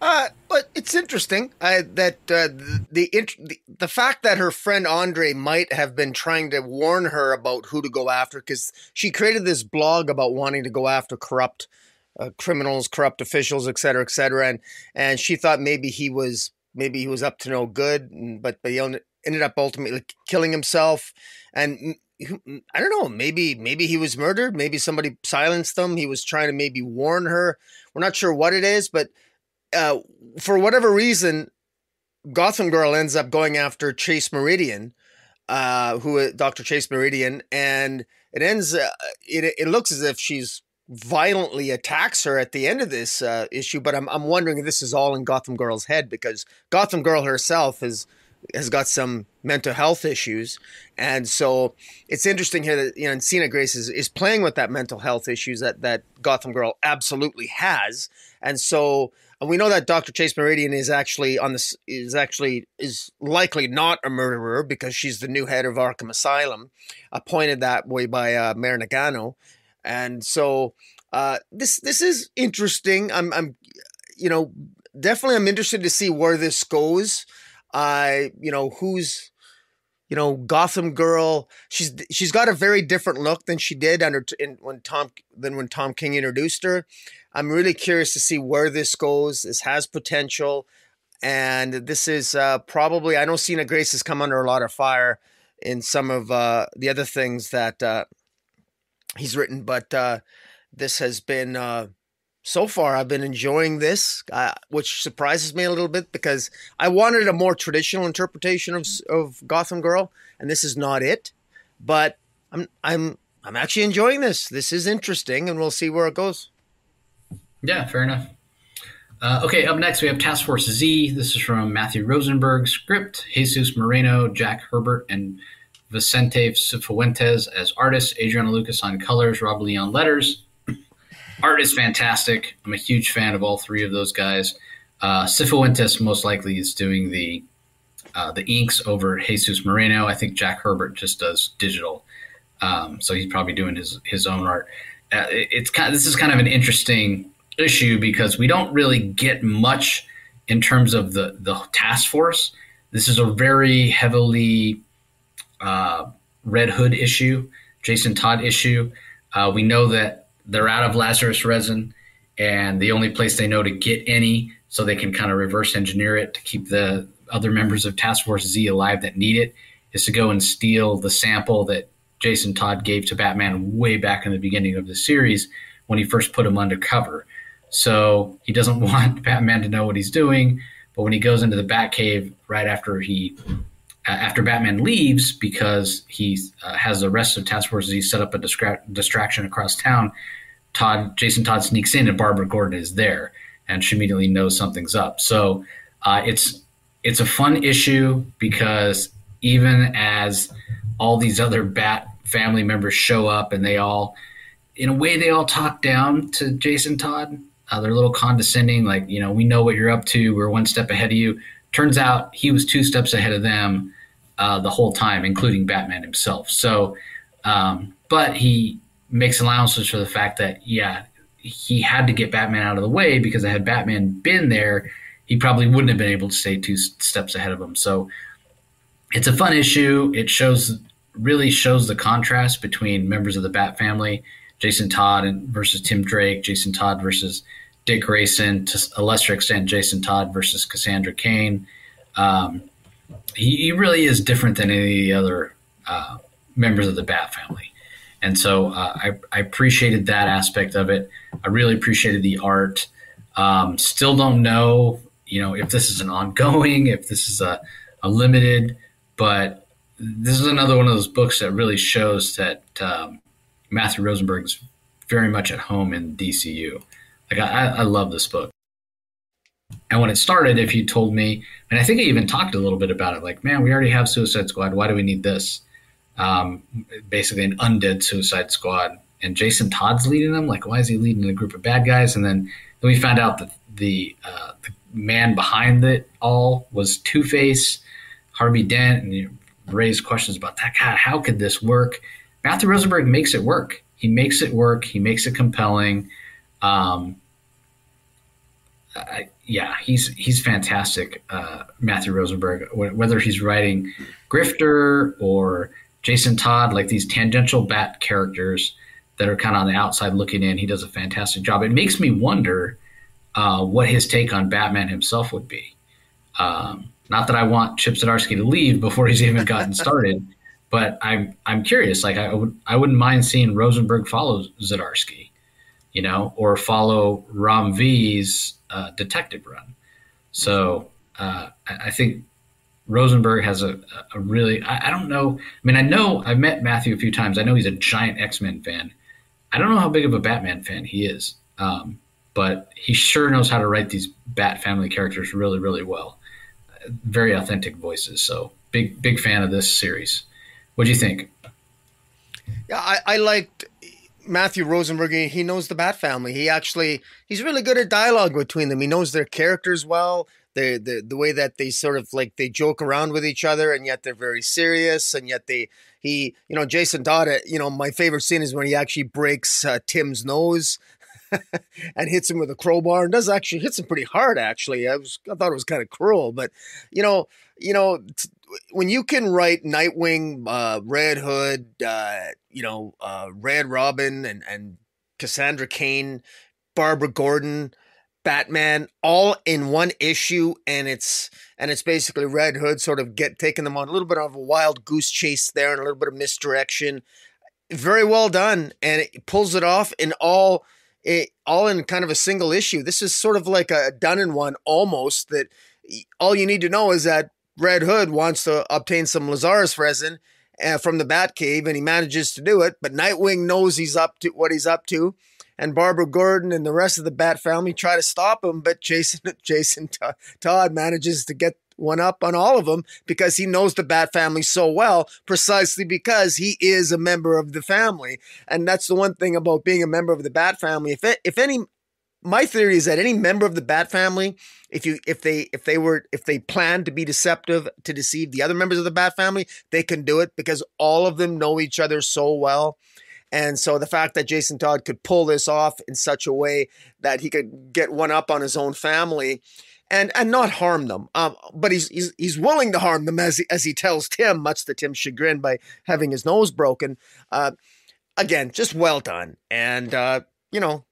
S2: Uh, but it's interesting uh, that uh, the, the, the fact that her friend Andre might have been trying to warn her about who to go after because she created this blog about wanting to go after corrupt uh, criminals, corrupt officials, et cetera, et cetera, and and she thought maybe he was maybe he was up to no good, but but he ended up ultimately killing himself, and I don't know, maybe maybe he was murdered, maybe somebody silenced him. He was trying to maybe warn her. We're not sure what it is, but uh, for whatever reason, Gotham Girl ends up going after Chase Meridian, uh, who Dr. Chase Meridian, and it ends. Uh, it it looks as if she's violently attacks her at the end of this uh, issue, but I'm I'm wondering if this is all in Gotham Girl's head because Gotham Girl herself is has got some mental health issues, and so it's interesting here that you know Sina Grace is, is playing with that mental health issues that that Gotham Girl absolutely has, and so and we know that Dr. Chase Meridian is actually on this is actually is likely not a murderer because she's the new head of Arkham Asylum, appointed that way by uh, Mayor Nagano, and so uh, this this is interesting. I'm I'm you know definitely I'm interested to see where this goes. I you know who's you know Gotham Girl. She's she's got a very different look than she did under in, when Tom than when Tom King introduced her. I'm really curious to see where this goes. This has potential, and this is uh, probably I know Sina Grace has come under a lot of fire in some of uh, the other things that uh, he's written, but uh, this has been uh, so far. I've been enjoying this, uh, which surprises me a little bit because I wanted a more traditional interpretation of of Gotham Girl, and this is not it. But I'm I'm I'm actually enjoying this. This is interesting, and we'll see where it goes.
S1: Yeah, fair enough. Uh, okay, up next we have Task Force Z. This is from Matthew Rosenberg. Script Jesus Moreno, Jack Herbert, and Vicente Cifuentes as artists. Adriano Lucas on colors. Rob Leigh letters. Art is fantastic. I'm a huge fan of all three of those guys. Uh, Cifuentes most likely is doing the uh, the inks over Jesus Moreno. I think Jack Herbert just does digital, um, so he's probably doing his his own art. Uh, it, it's kind. Of, this is kind of an interesting issue because we don't really get much in terms of the the task force. This is a very heavily uh, Red Hood issue, Jason Todd issue. Uh, we know that they're out of Lazarus resin, and the only place they know to get any, so they can kind of reverse engineer it to keep the other members of Task Force Z alive that need it, is to go and steal the sample that Jason Todd gave to Batman way back in the beginning of the series when he first put him undercover. So he doesn't want Batman to know what he's doing. But when he goes into the Batcave right after he after Batman leaves because he uh, has the rest of Task Force, he set up a distra- distraction across town. Todd Jason Todd sneaks in and Barbara Gordon is there, and she immediately knows something's up. So uh, it's it's a fun issue because even as all these other Bat family members show up and they all, in a way, they all talk down to Jason Todd uh, they're a little condescending, like, you know, we know what you're up to. We're one step ahead of you. Turns out he was two steps ahead of them uh, the whole time, including Batman himself. So, um, but he makes allowances for the fact that, yeah, he had to get Batman out of the way because had Batman been there, he probably wouldn't have been able to stay two steps ahead of him. So it's a fun issue. It shows really shows the contrast between members of the Bat family Jason Todd and versus Tim Drake, Jason Todd versus Dick Grayson, to a lesser extent, Jason Todd versus Cassandra Cain. Um, he, really is different than any of the other uh, members of the Bat family. And so uh, I, I, appreciated that aspect of it. I really appreciated the art. Um, still don't know, you know, if this is an ongoing, if this is a, a limited, but this is another one of those books that really shows that um, Matthew Rosenberg is very much at home in DCU. Like I, I love this book. And when it started, if you told me, and I think I even talked a little bit about it, like, man, we already have Suicide Squad. Why do we need this? um, basically an undead Suicide Squad, and Jason Todd's leading them. Like, why is he leading a group of bad guys? And then, then we found out that the, uh, the man behind it all was Two Face, Harvey Dent, and you raised questions about that. God, how could this work? Matthew Rosenberg makes it work. He makes it work. He makes it compelling. Um, I, yeah, he's he's fantastic, uh, Matthew Rosenberg. Whether he's writing Grifter or Jason Todd, like these tangential bat characters that are kind of on the outside looking in. He does a fantastic job. It makes me wonder uh, what his take on Batman himself would be. Um, not that I want Chip Zdarsky to leave before he's even gotten started, but I'm I'm curious. Like I would I wouldn't mind seeing Rosenberg follow Zdarsky, you know, or follow Ram V's uh, detective run. So uh, I, think Rosenberg has a, a really, I, I, don't know. I mean, I know I've met Matthew a few times. I know he's a giant X Men fan. I don't know how big of a Batman fan he is, um, but he sure knows how to write these Bat family characters really, really well. Very authentic voices. So big, big fan of this series. What do you think?
S2: Yeah, I, I liked Matthew Rosenberg. He knows the Bat family. He actually, he's really good at dialogue between them. He knows their characters well the the the way that they sort of like they joke around with each other and yet they're very serious and yet they he you know Jason Todd uh, you know my favorite scene is when he actually breaks uh, Tim's nose and hits him with a crowbar and does actually hits him pretty hard actually I was I thought it was kind of cruel but you know you know t- when you can write Nightwing uh, Red Hood uh, you know uh, Red Robin and and Cassandra Cain Barbara Gordon Batman all in one issue, and it's and it's basically Red Hood sort of get taking them on a little bit of a wild goose chase there and a little bit of misdirection. Very well done, and it pulls it off in all it, all in kind of a single issue. This is sort of like a done in one almost. That all you need to know is that Red Hood wants to obtain some Lazarus resin uh, from the Batcave, and he manages to do it. But Nightwing knows he's up to what he's up to and Barbara Gordon and the rest of the Bat family try to stop him, but Jason Jason Todd manages to get one up on all of them because he knows the Bat family so well, precisely because he is a member of the family. And that's the one thing about being a member of the Bat family. If it, if any my theory is that any member of the Bat family, if you if they if they were if they plan to be deceptive to deceive the other members of the Bat family, they can do it because all of them know each other so well and so the fact that Jason Todd could pull this off in such a way that he could get one up on his own family and and not harm them. Um, but he's, he's he's willing to harm them as he, as he tells Tim, much to Tim's chagrin, by having his nose broken. Uh, again, just well done, and uh, you know.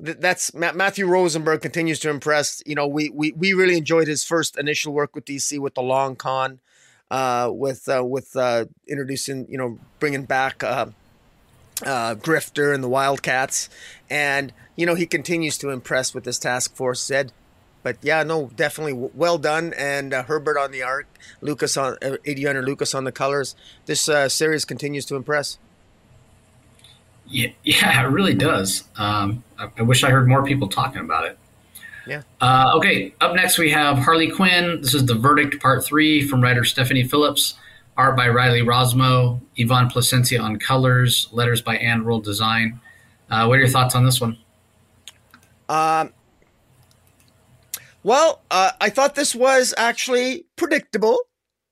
S2: That's Matthew Rosenberg continues to impress. You know, we, we we really enjoyed his first initial work with DC with the Long Con, uh, with uh, with uh, introducing you know bringing back uh, uh, Grifter and the Wildcats, and you know he continues to impress with this task force. Said, but yeah, no, definitely well done. And uh, Herbert on the art, Lucas on uh, Adriano Lucas on the colors. This series continues to impress.
S1: Yeah, yeah, it really does. Um, I, I, wish I heard more people talking about it.
S2: Yeah.
S1: Uh, okay, up next we have Harley Quinn. This is the verdict part three from writer Stephanie Phillips. Art by Riley Rossmo, Ivan Plascencia on colors, letters by AndWorld Design. Uh, what are your thoughts on this one?
S2: Um, well, uh, I thought this was actually predictable.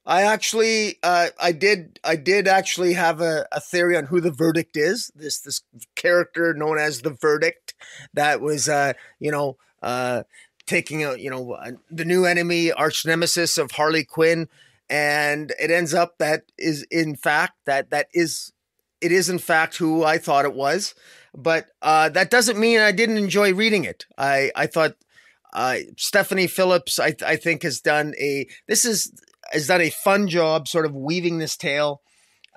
S2: I actually, uh, I did, I did actually have a, a, theory on who the verdict is. This this character known as the verdict that was, uh, you know, uh, taking a, you know, the new enemy, arch nemesis of Harley Quinn, and it ends up that is in fact that that is it is in fact who I thought it was, but uh, that doesn't mean I didn't enjoy reading it. I I thought uh, Stephanie Phillips I I think has done a this is has done a fun job sort of weaving this tale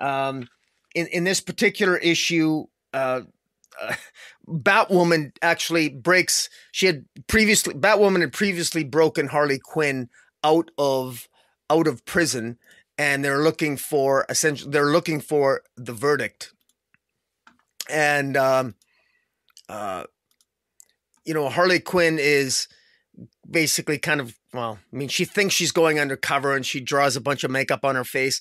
S2: Um, in in this particular issue, uh, uh, Batwoman actually breaks. She had previously Batwoman had previously broken Harley Quinn out of out of prison, and they're looking for essentially they're looking for the verdict. And um, uh, you know, Harley Quinn is basically kind of well, I mean, she thinks she's going undercover and she draws a bunch of makeup on her face.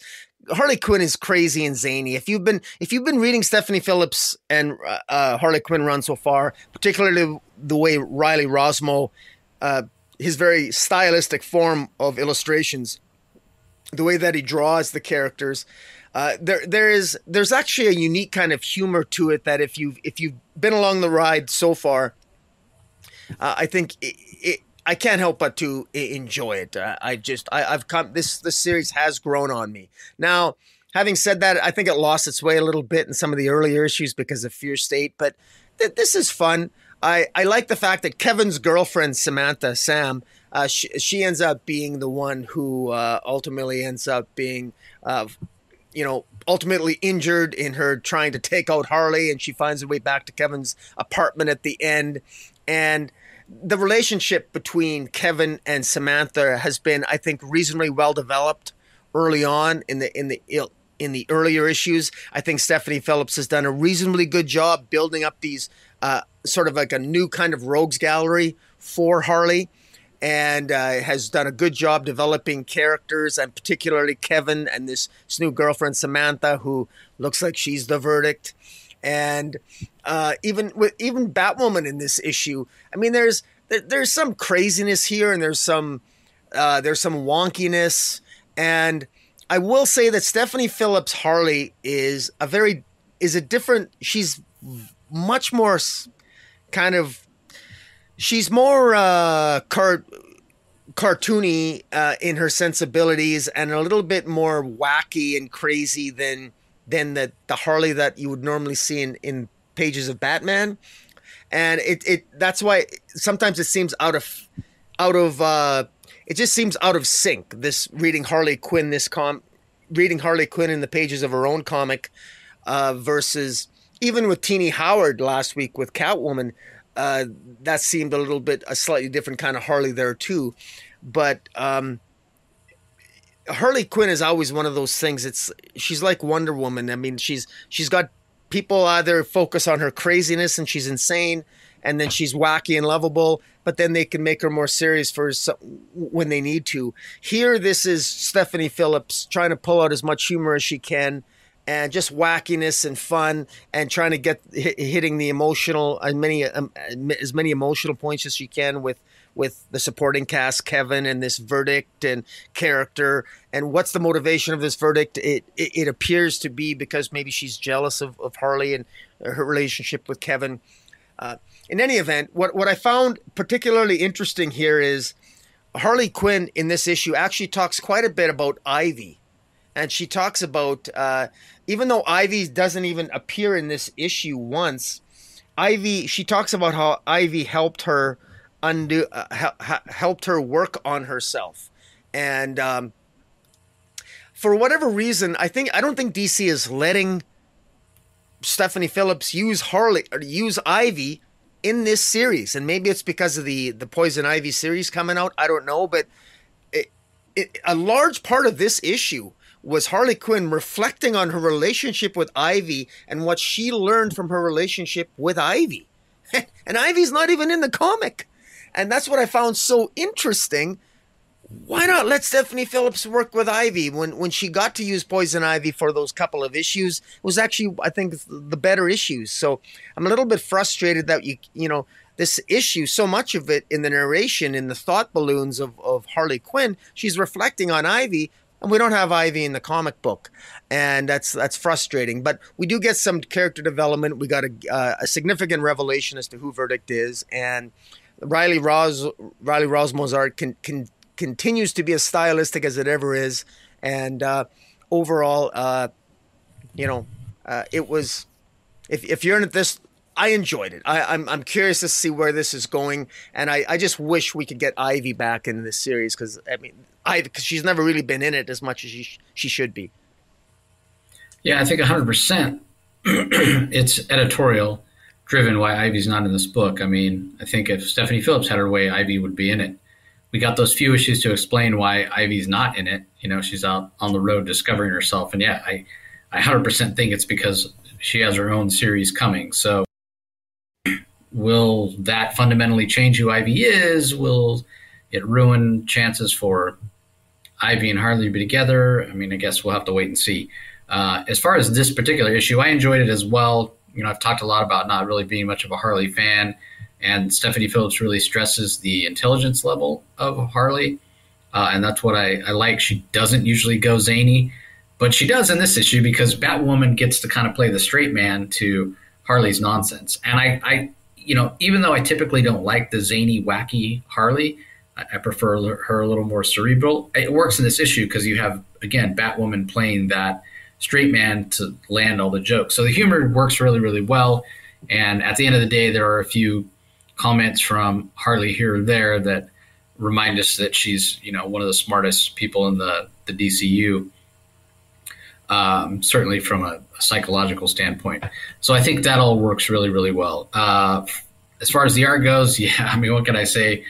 S2: Harley Quinn is crazy and zany. If you've been if you've been reading Stephanie Phillips and uh, uh Harley Quinn run so far, particularly the way Riley Rossmo uh, his very stylistic form of illustrations, the way that he draws the characters, uh, there there is there's actually a unique kind of humor to it that if you've if you've been along the ride so far, uh, I think it, it, I can't help but to enjoy it. Uh, I just I, have come this this series has grown on me. Now, having said that, I think it lost its way a little bit in some of the earlier issues because of Fear State, but th- this is fun. I, I like the fact that Kevin's girlfriend Samantha Sam uh, she, she ends up being the one who uh, ultimately ends up being uh, you know ultimately injured in her trying to take out Harley, and she finds her way back to Kevin's apartment at the end, and the relationship between Kevin and Samantha has been, I think, reasonably well developed early on in the in the in the earlier issues. I think Stephanie Phillips has done a reasonably good job building up these uh, sort of like a new kind of rogues gallery for Harley. And uh, has done a good job developing characters, and particularly Kevin and this, this new girlfriend Samantha, who looks like she's the verdict and uh, even with even Batwoman in this issue. I mean, there's there's some craziness here, and there's some uh, there's some wonkiness, and I will say that Stephanie Phillips Harley is a very is a different. She's much more kind of she's more uh, car, cartoony uh, in her sensibilities and a little bit more wacky and crazy than than the the Harley that you would normally see in in pages of Batman, and it it that's why sometimes it seems out of out of uh, it just seems out of sync. This reading Harley Quinn this com reading Harley Quinn in the pages of her own comic uh, versus even with Tini Howard last week with Catwoman. Uh, that seemed a little bit a slightly different kind of Harley there too, but um, Harley Quinn is always one of those things. It's she's like Wonder Woman. I mean, she's she's got people either focus on her craziness and she's insane, and then she's wacky and lovable, but then they can make her more serious for some, when they need to. Here, this is Stephanie Phillips trying to pull out as much humor as she can, and just wackiness and fun, and trying to get hitting the emotional as many um, as many emotional points as she can with with the supporting cast, Kevin, and this verdict and character. And what's the motivation of this verdict? It it, it appears to be because maybe she's jealous of, of Harley and her relationship with Kevin. Uh, in any event, what, what I found particularly interesting here is Harley Quinn in this issue actually talks quite a bit about Ivy. And she talks about, uh, even though Ivy doesn't even appear in this issue once, Ivy, she talks about how Ivy helped her undo uh, helped her work on herself. And um, for whatever reason i think i don't think dc is letting stephanie phillips use harley or use ivy in this series. And maybe it's because of the the poison ivy series coming out. I don't know. But it, it, a large part of this issue was harley quinn reflecting on her relationship with ivy and what she learned from her relationship with ivy. And ivy's not even in the comic and that's what I found so interesting. Why not let Stephanie Phillips work with Ivy when when she got to use Poison Ivy for those couple of issues? It was actually I think the better issues. So I'm a little bit frustrated that you you know this issue, so much of it in the narration, in the thought balloons of, of Harley Quinn, she's reflecting on Ivy, and we don't have Ivy in the comic book, and that's that's frustrating. But we do get some character development. We got a, uh, a significant revelation as to who Verdict is, and Riley Ros Riley Rossmo's art can, can, continues to be as stylistic as it ever is, and uh, overall, uh, you know, uh, it was. If if you're in this, I enjoyed it. I, am I'm, I'm curious to see where this is going, and I, I just wish we could get Ivy back in this series because I mean, I because she's never really been in it as much as she she should be.
S1: Yeah, I think 100%. it's editorial driven why Ivy's not in this book. I mean, I think if Stephanie Phillips had her way, Ivy would be in it. We got those few issues to explain why Ivy's not in it. You know, she's out on the road discovering herself. And yeah, I, I 100% think it's because she has her own series coming. So will that fundamentally change who Ivy is? Will it ruin chances for Ivy and Harley to be together? I mean, I guess we'll have to wait and see. Uh, as far as this particular issue, I enjoyed it as well. You know, I've talked a lot about not really being much of a Harley fan, and Stephanie Phillips really stresses the intelligence level of Harley, uh, and that's what I, I like. She doesn't usually go zany, but she does in this issue because Batwoman gets to kind of play the straight man to Harley's nonsense, and I, I you know, even though I typically don't like the zany, wacky Harley, I, I prefer her a little more cerebral. It works in this issue because you have again Batwoman playing that straight man to land all the jokes. So the humor works really, really well. And at the end of the day, there are a few comments from Harley here or there that remind us that she's, you know, one of the smartest people in the, the DCU. Um, certainly from a, a, psychological standpoint. So I think that all works really, really well. Uh, as far as the art goes, yeah, I mean, what can I say?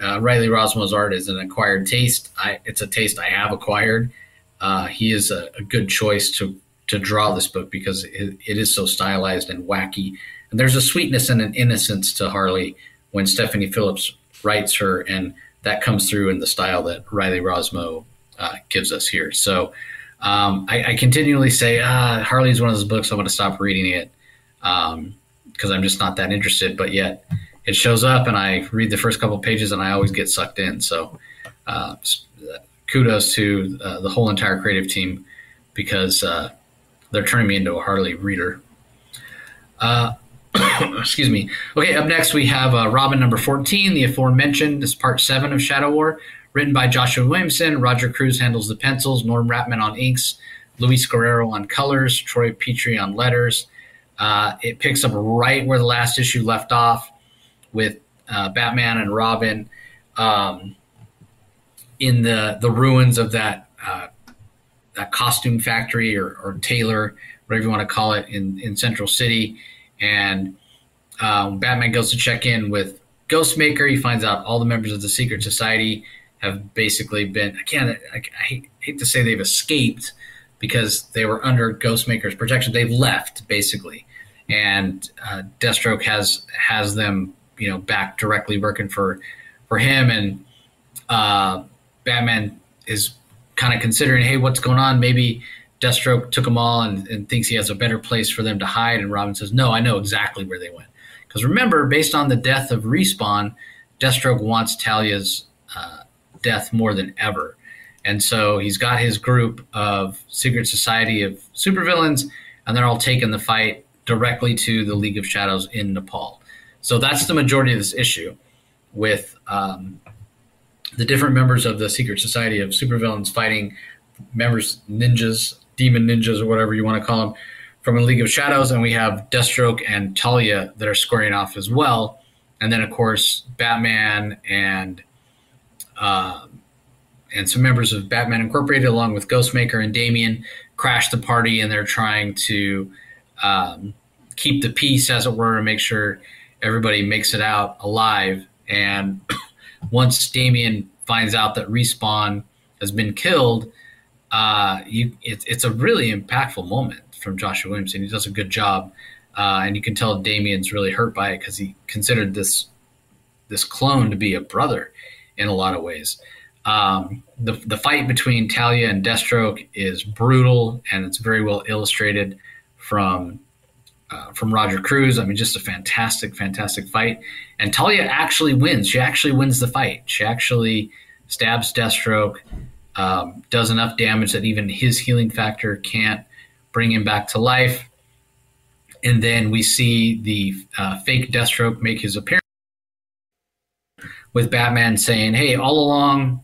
S1: Uh, Riley Rossmo's art is an acquired taste. I, it's a taste I have acquired uh, he is a, a, good choice to to draw this book because it, it is so stylized and wacky. And there's a sweetness and an innocence to Harley when Stephanie Phillips writes her, and that comes through in the style that Riley Rossmo uh, gives us here. So um, I, I, continually say, ah, Harley is one of those books I'm going to stop reading it because um, I'm just not that interested. But yet it shows up, and I read the first couple pages, and I always get sucked in. So uh, kudos to uh, the whole entire creative team because uh, they're turning me into a Harley reader. Uh, excuse me. Okay, up next we have uh, Robin number 14, the aforementioned. This is part seven of Shadow War, written by Joshua Williamson. Roger Cruz handles the pencils, Norm Rapmund on inks, Luis Guerrero on colors, Troy Peteri on letters. Uh, it picks up right where the last issue left off with uh, Batman and Robin. Um, in the the ruins of that uh, that costume factory or, or tailor, whatever you want to call it, in in Central City, and um, Batman goes to check in with Ghostmaker. He finds out all the members of the secret society have basically been. I can't. I, I hate, hate to say they've escaped because they were under Ghostmaker's protection. They've left basically, and uh, Deathstroke has has them, you know, back directly working for for him, and uh, Batman is kind of considering, hey, what's going on? Maybe Deathstroke took them all and, and, thinks he has a better place for them to hide. And Robin says, no, I know exactly where they went. Because remember, based on the death of Respawn, Deathstroke wants Talia's uh, death more than ever. And so he's got his group of secret society of supervillains, and they're all taking the fight directly to the League of Shadows in Nepal. So that's the majority of this issue, with um, the different members of the secret society of supervillains fighting members, ninjas, demon ninjas, or whatever you want to call them, from a League of Shadows, and we have Deathstroke and Talia that are squaring off as well, and then of course Batman and uh, and some members of Batman Incorporated, along with Ghostmaker and Damian, crash the party, and they're trying to um, keep the peace, as it were, and make sure everybody makes it out alive. And once Damien finds out that Respawn has been killed, uh, you, it, it's a really impactful moment from Joshua Williamson. He does a good job, uh, and you can tell Damien's really hurt by it because he considered this this clone to be a brother in a lot of ways. Um, the the fight between Talia and Deathstroke is brutal, and it's very well illustrated from uh, from Roger Cruz. I mean, just a fantastic, fantastic fight. And Talia actually wins. She actually wins the fight. She actually stabs Deathstroke, um, does enough damage that even his healing factor can't bring him back to life. And then we see the uh, fake Deathstroke make his appearance with Batman saying, Hey, all along,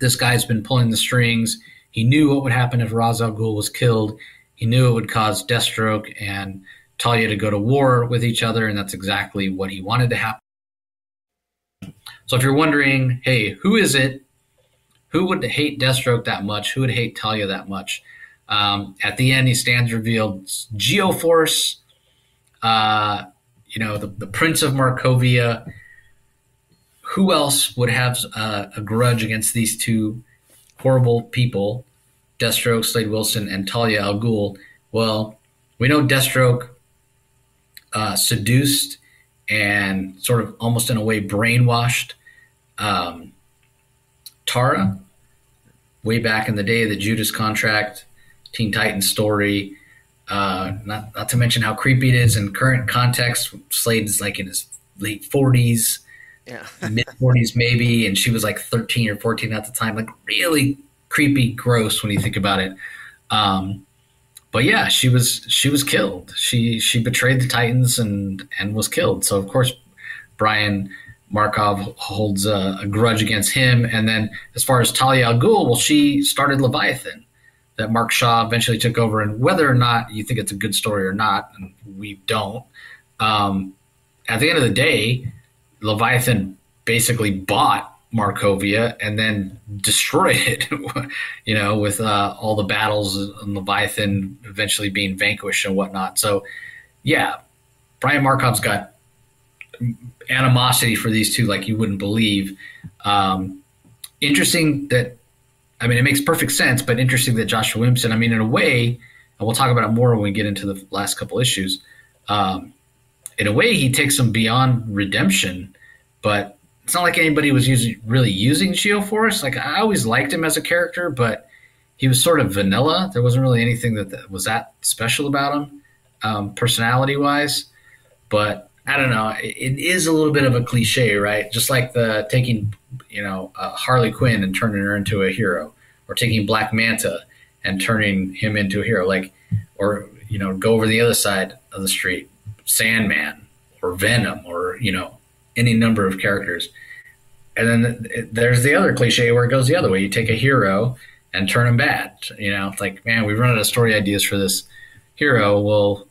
S1: this guy's been pulling the strings. He knew what would happen if Ra's al Ghul was killed he knew it would cause Deathstroke and Talia to go to war with each other, and that's exactly what he wanted to happen. So if you're wondering, hey, who is it? Who would hate Deathstroke that much? Who would hate Talia that much? Um, at the end, he stands revealed Geoforce, uh, you know, the, the Prince of Markovia. Who else would have uh, a grudge against these two horrible people, Deathstroke, Slade Wilson, and Talia al Ghul? Well, we know Deathstroke uh, seduced and sort of almost in a way brainwashed um, Tara way back in the day, of the Judas contract, Teen Titans story. Uh, not, not to mention how creepy it is in current context. Slade is like in his late 40s, yeah. mid 40s maybe, and she was like 13 or 14 at the time. Like really creepy, gross when you think about it. Um, but yeah, she was she was killed. She she betrayed the Titans and and was killed. So of course, Brion Markov holds a, a, grudge against him. And then as far as Talia al Ghul, well, she started Leviathan that Mark Shaw eventually took over. And whether or not you think it's a good story or not, and we don't, um, at the end of the day, Leviathan basically bought Markovia and then destroyed it, you know, with uh, all the battles and Leviathan eventually being vanquished and whatnot. So, yeah, Brion Markov's got animosity for these two like you wouldn't believe. Um, interesting that, I mean, it makes perfect sense, but interesting that Joshua Williamson, I mean, in a way, and we'll talk about it more when we get into the last couple issues. Um, in a way, he takes them beyond redemption, but it's not like anybody was using, really using Geoforce. Like I always liked him as a character, but he was sort of vanilla. There wasn't really anything that, that was that special about him, um, personality wise. But I don't know. It is a little bit of a cliche, right? Just like the taking, you know, uh, Harley Quinn and turning her into a hero, or taking Black Manta and turning him into a hero, like, or you know, go over the other side of the street, Sandman or Venom, or you know, any number of characters. And then there's the other cliche where it goes the other way. You take a hero and turn him bad. You know, it's like, man, we've run out of story ideas for this hero. We'll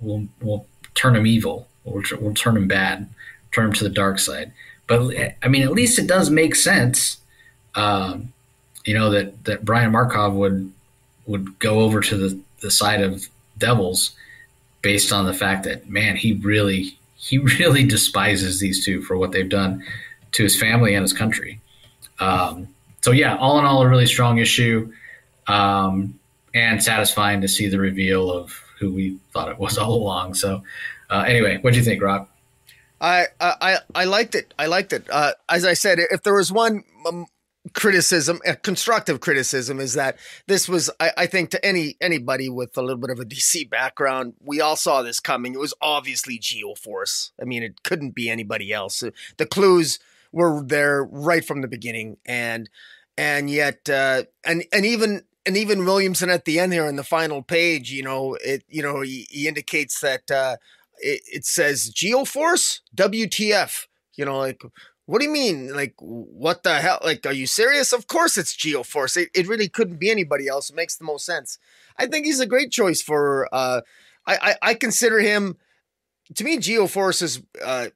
S1: we'll we'll turn him evil We'll, we'll turn him bad, turn him to the dark side. But I mean, at least it does make sense, um, you know, that that Brion Markov would would go over to the the side of Devils based on the fact that man, he really he really despises these two for what they've done to his family and his country. Um, so yeah, all in all, a really strong issue, um, and satisfying to see the reveal of who we thought it was all along. So uh, anyway, what do you think, Rob?
S2: I I I liked it. I liked it. Uh, as I said, if there was one um, criticism, constructive criticism, is that this was, I, I, think, to any anybody with a little bit of a DC background, we all saw this coming. It was obviously Geoforce. I mean, it couldn't be anybody else. The clues were there right from the beginning, and and yet, uh, and and even and even Williamson at the end here on the final page, you know, it you know he, he indicates that. Uh, it, it says Geoforce WTF. You know, like what do you mean? Like, what the hell? Like, are you serious? Of course it's Geoforce. It, it really couldn't be anybody else. It makes the most sense. I think he's a great choice for, uh, I, I, I consider him, to me, Geoforce is, uh,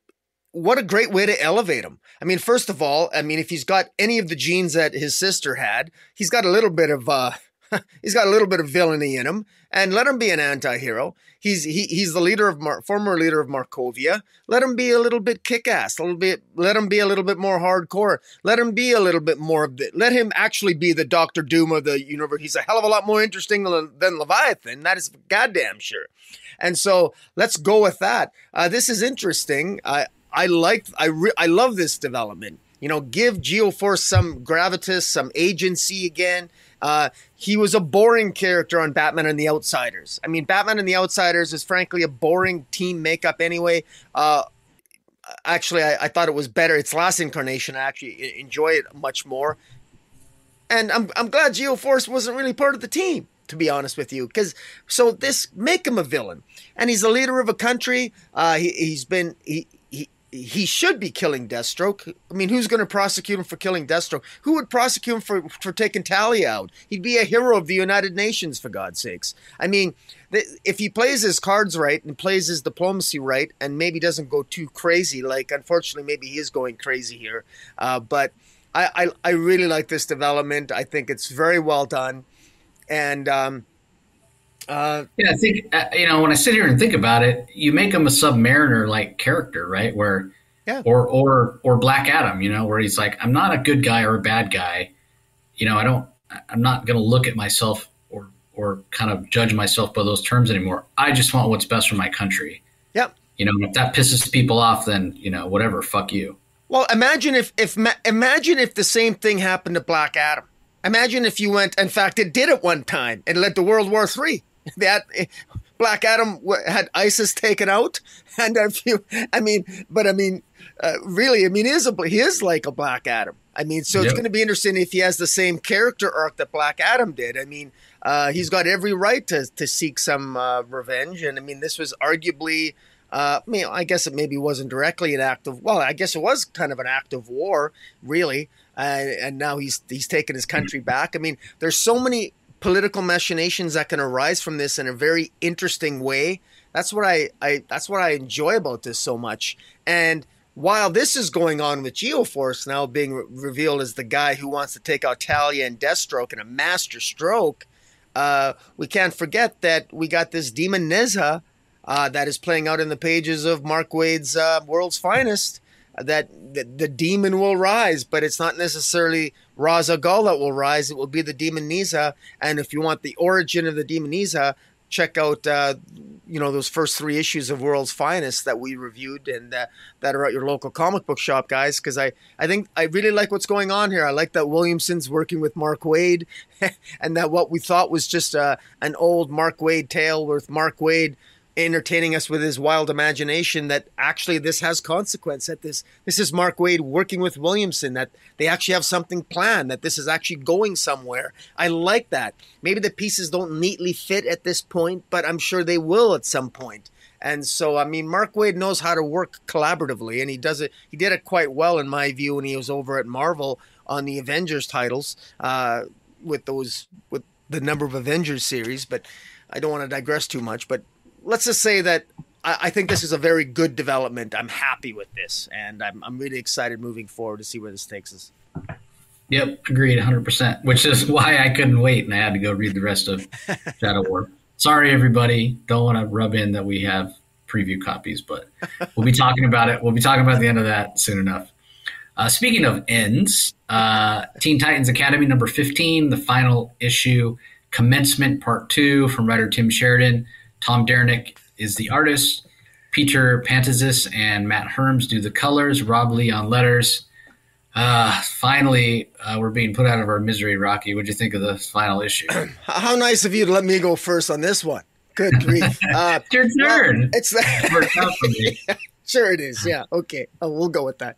S2: what a great way to elevate him. I mean, first of all, I mean, if he's got any of the genes that his sister had, he's got a little bit of, uh, he's got a little bit of villainy in him, and let him be an anti-hero. He's he, he's the leader of Mar- former leader of Markovia. Let him be a little bit kick-ass, a little bit. Let him be a little bit more hardcore. Let him be a little bit more of the. Let him actually be the Doctor Doom of the universe. He's a hell of a lot more interesting than, than Leviathan. That is goddamn sure. And so let's go with that. Uh, this is interesting. I I like I re- I love this development. You know, give Geoforce some gravitas, some agency again. Uh, he was a boring character on Batman and the Outsiders. I mean, Batman and the Outsiders is frankly a boring team makeup anyway. Uh, actually, I, I, thought it was better. Its last incarnation, I actually enjoy it much more. And I'm, I'm glad Geoforce wasn't really part of the team, to be honest with you. Because so this make him a villain, and he's the leader of a country. Uh, he, he's been he, he should be killing Deathstroke. I mean, who's going to prosecute him for killing Deathstroke? Who would prosecute him for, for taking Talia out? He'd be a hero of the United Nations, for God's sakes. I mean, if he plays his cards right and plays his diplomacy right and maybe doesn't go too crazy, like unfortunately, maybe he is going crazy here. Uh, but I, I, I, really like this development. I think it's very well done. And, um,
S1: Uh, yeah, I think uh, you know when I sit here and think about it, you make him a Submariner like character, right? Where, yeah, or or or Black Adam, you know, where he's like, I'm not a good guy or a bad guy, you know, I don't, I'm not going to look at myself or or kind of judge myself by those terms anymore. I just want what's best for my country.
S2: Yep.
S1: You know, if that pisses people off, then you know, whatever, fuck you.
S2: Well, imagine if if imagine if the same thing happened to Black Adam. Imagine if you went. In fact, it did at one time. It led to World War Three. That Black Adam had ISIS taken out, and if you, I mean, but I mean, uh, really, I mean, he is a he is like a Black Adam. I mean, so it's going to be interesting if he has the same character arc that Black Adam did. I mean, uh, he's got every right to to seek some uh, revenge, and I mean, this was arguably uh, I mean, I guess it maybe wasn't directly an act of well, I guess it was kind of an act of war, really. Uh, and now he's he's taken his country back. I mean, there's so many political machinations that can arise from this in a very interesting way. That's what I, I that's what I enjoy about this so much. And while this is going on with Geoforce now being re- revealed as the guy who wants to take out Talia and Deathstroke in a master stroke, uh, we can't forget that we got this demon Nezha uh, that is playing out in the pages of Mark Waid's uh, World's Finest. That the, demon will rise, but it's not necessarily Ra's that will rise. It will be the demon Nezha. And if you want the origin of the demon Nezha, check out uh, you know those first three issues of World's Finest that we reviewed and uh, that are at your local comic book shop, guys. Because I I think I really like what's going on here. I like that Williamson's working with Mark Waid, and that what we thought was just uh, an old Mark Waid tale with Mark Waid entertaining us with his wild imagination that actually this has consequence that this this is Mark Waid working with Williamson that they actually have something planned that this is actually going somewhere. I like that. Maybe the pieces don't neatly fit at this point but I'm sure they will at some point. And so I mean Mark Waid knows how to work collaboratively and he does it he did it quite well in my view when he was over at Marvel on the Avengers titles uh, with those with the number of Avengers series but I don't want to digress too much but let's just say that I, I, think this is a very good development. I'm happy with this, and I'm, I'm really excited moving forward to see where this takes us.
S1: Yep, agreed 100%, which is why I couldn't wait and I had to go read the rest of Shadow War. Sorry, everybody. Don't want to rub in that we have preview copies, but we'll be talking about it. We'll be talking about the end of that soon enough. Uh, speaking of ends, uh, Teen Titans Academy number 15, the final issue, commencement part two from writer Tim Sheridan. Tom Derenick is the artist. Peter Pantazis and Matt Herms do the colors. Rob Leigh on letters. Uh, finally, uh, we're being put out of our misery, Rocky. What'd you think of the final issue?
S2: How nice of you to let me go first on this one. Good grief.
S1: Uh, Your turn.
S2: Well, it's sure it is. Yeah. Okay. Oh, we'll go with that.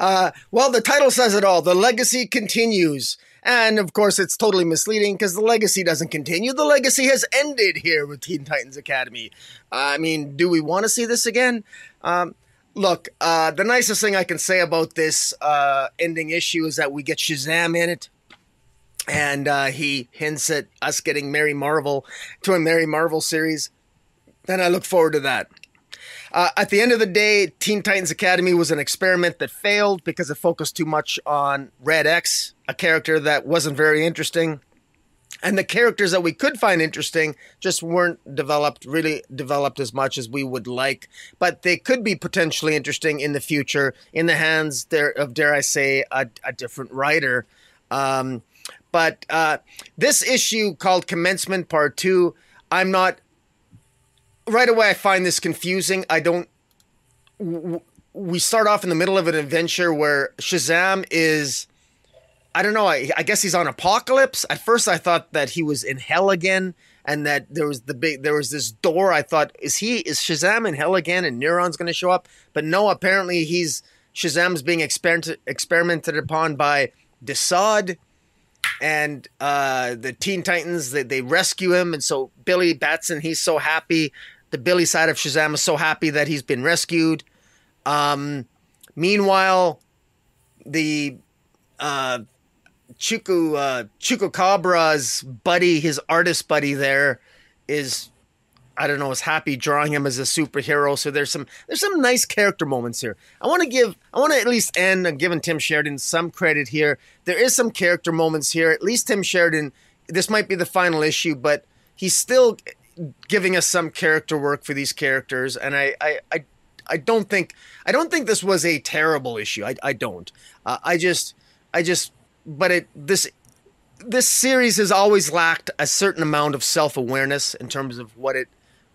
S2: Uh, well, the title says it all. The legacy continues. And of course, it's totally misleading because the legacy doesn't continue. The legacy has ended here with Teen Titans Academy. I mean, do we want to see this again? Um, look, uh, the nicest thing I can say about this uh, ending issue is that we get Shazam in it. And uh, he hints at us getting Mary Marvel to a Mary Marvel series. And I look forward to that. Uh, at the end of the day, Teen Titans Academy was an experiment that failed because it focused too much on Red X, a character that wasn't very interesting. And the characters that we could find interesting just weren't developed, really developed as much as we would like. But they could be potentially interesting in the future in the hands there of, dare I say, a, a different writer. Um, but uh, this issue called Commencement Part 2, I'm not right away I find this confusing. I don't. We start off in the middle of an adventure where Shazam is. I don't know. I, I guess he's on Apokolips. At first, I thought that he was in hell again, and that there was the big there was this door. I thought, is he is Shazam in hell again, and Neron's going to show up? But no, apparently he's Shazam's being experiment, experimented upon by Desaad and uh, the Teen Titans. They, they rescue him, and so Billy Batson he's so happy the Billy side of Shazam is so happy that he's been rescued. Um, meanwhile, the uh, Chuku uh, buddy, his artist buddy, there is I don't know, is happy drawing him as a superhero. So there's some there's some nice character moments here. I want to give I want to at least end on giving Tim Sheridan some credit here. There is some character moments here. At least Tim Sheridan. This might be the final issue, but he's still giving us some character work for these characters, and I I I, I don't think I don't think this was a terrible issue. I I don't. Uh, I just I just but it this this series has always lacked a certain amount of self awareness in terms of what it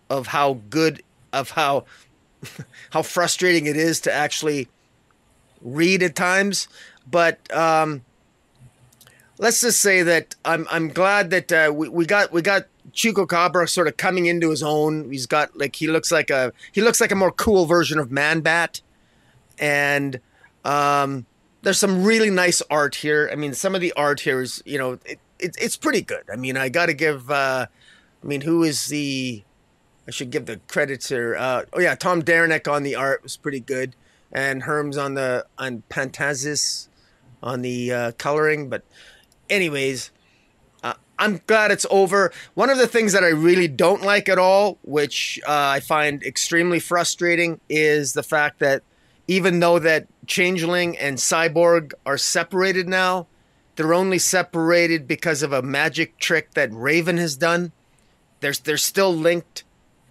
S2: of how good of how how frustrating it is to actually read at times. But um, let's just say that I'm I'm glad that uh, we, we got we got Chupacabra sort of coming into his own. He's got like he looks like a he looks like a more cool version of Man Bat, and um, there's some really nice art here. I mean, some of the art here is you know it, it it's pretty good. I mean, I got to give. Uh, I mean, who is the? I should give the credits here. Uh, oh yeah, Tom Derenick on the art was pretty good, and Herms on the on Pantazis on the uh, coloring. But anyways, I'm glad it's over. One of the things that I really don't like at all, which uh, I find extremely frustrating, is the fact that even though that Changeling and Cyborg are separated now, they're only separated because of a magic trick that Raven has done. They're, they're still linked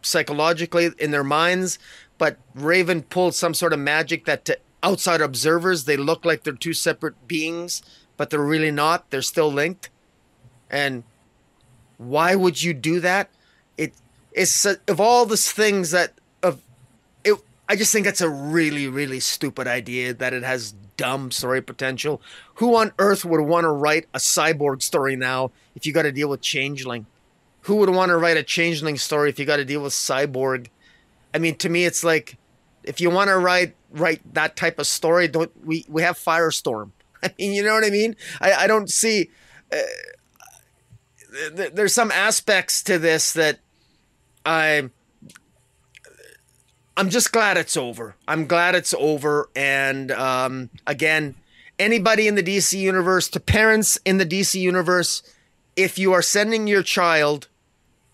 S2: psychologically in their minds, but Raven pulled some sort of magic that to outside observers they look like they're two separate beings, but they're really not. They're still linked. And why would you do that? It it's of all the things that of it. I just think that's a really, really stupid idea that it has dumb story potential. Who on earth would want to write a cyborg story now if you got to deal with Changeling? Who would want to write a Changeling story if you got to deal with Cyborg? I mean, to me, it's like if you want to write write that type of story, don't we we have Firestorm? I mean, you know what I mean? I, I don't see. Uh, th- there's some aspects to this that I I'm just glad it's over. I'm glad it's over. And um, again, anybody in the DC universe, to parents in the DC universe, if you are sending your child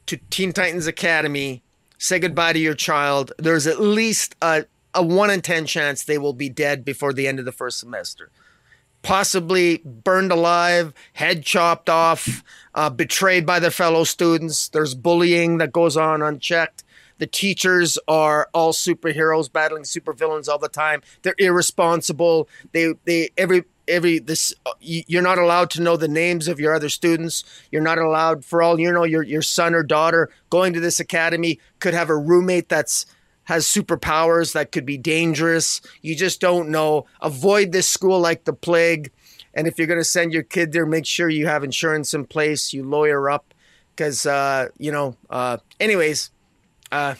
S2: to Teen Titans Academy, say goodbye to your child. There's at least a, a one in 10 chance they will be dead before the end of the first semester. Possibly burned alive, head chopped off, uh, betrayed by their fellow students. There's bullying that goes on unchecked. The teachers are all superheroes battling supervillains all the time. They're irresponsible. They they every every this you're not allowed to know the names of your other students you're not allowed for all you know your your son or daughter going to this academy could have a roommate that's has superpowers that could be dangerous you just don't know avoid this school like the plague and if you're going to send your kid there make sure you have insurance in place you lawyer up because uh, you know uh, anyways uh,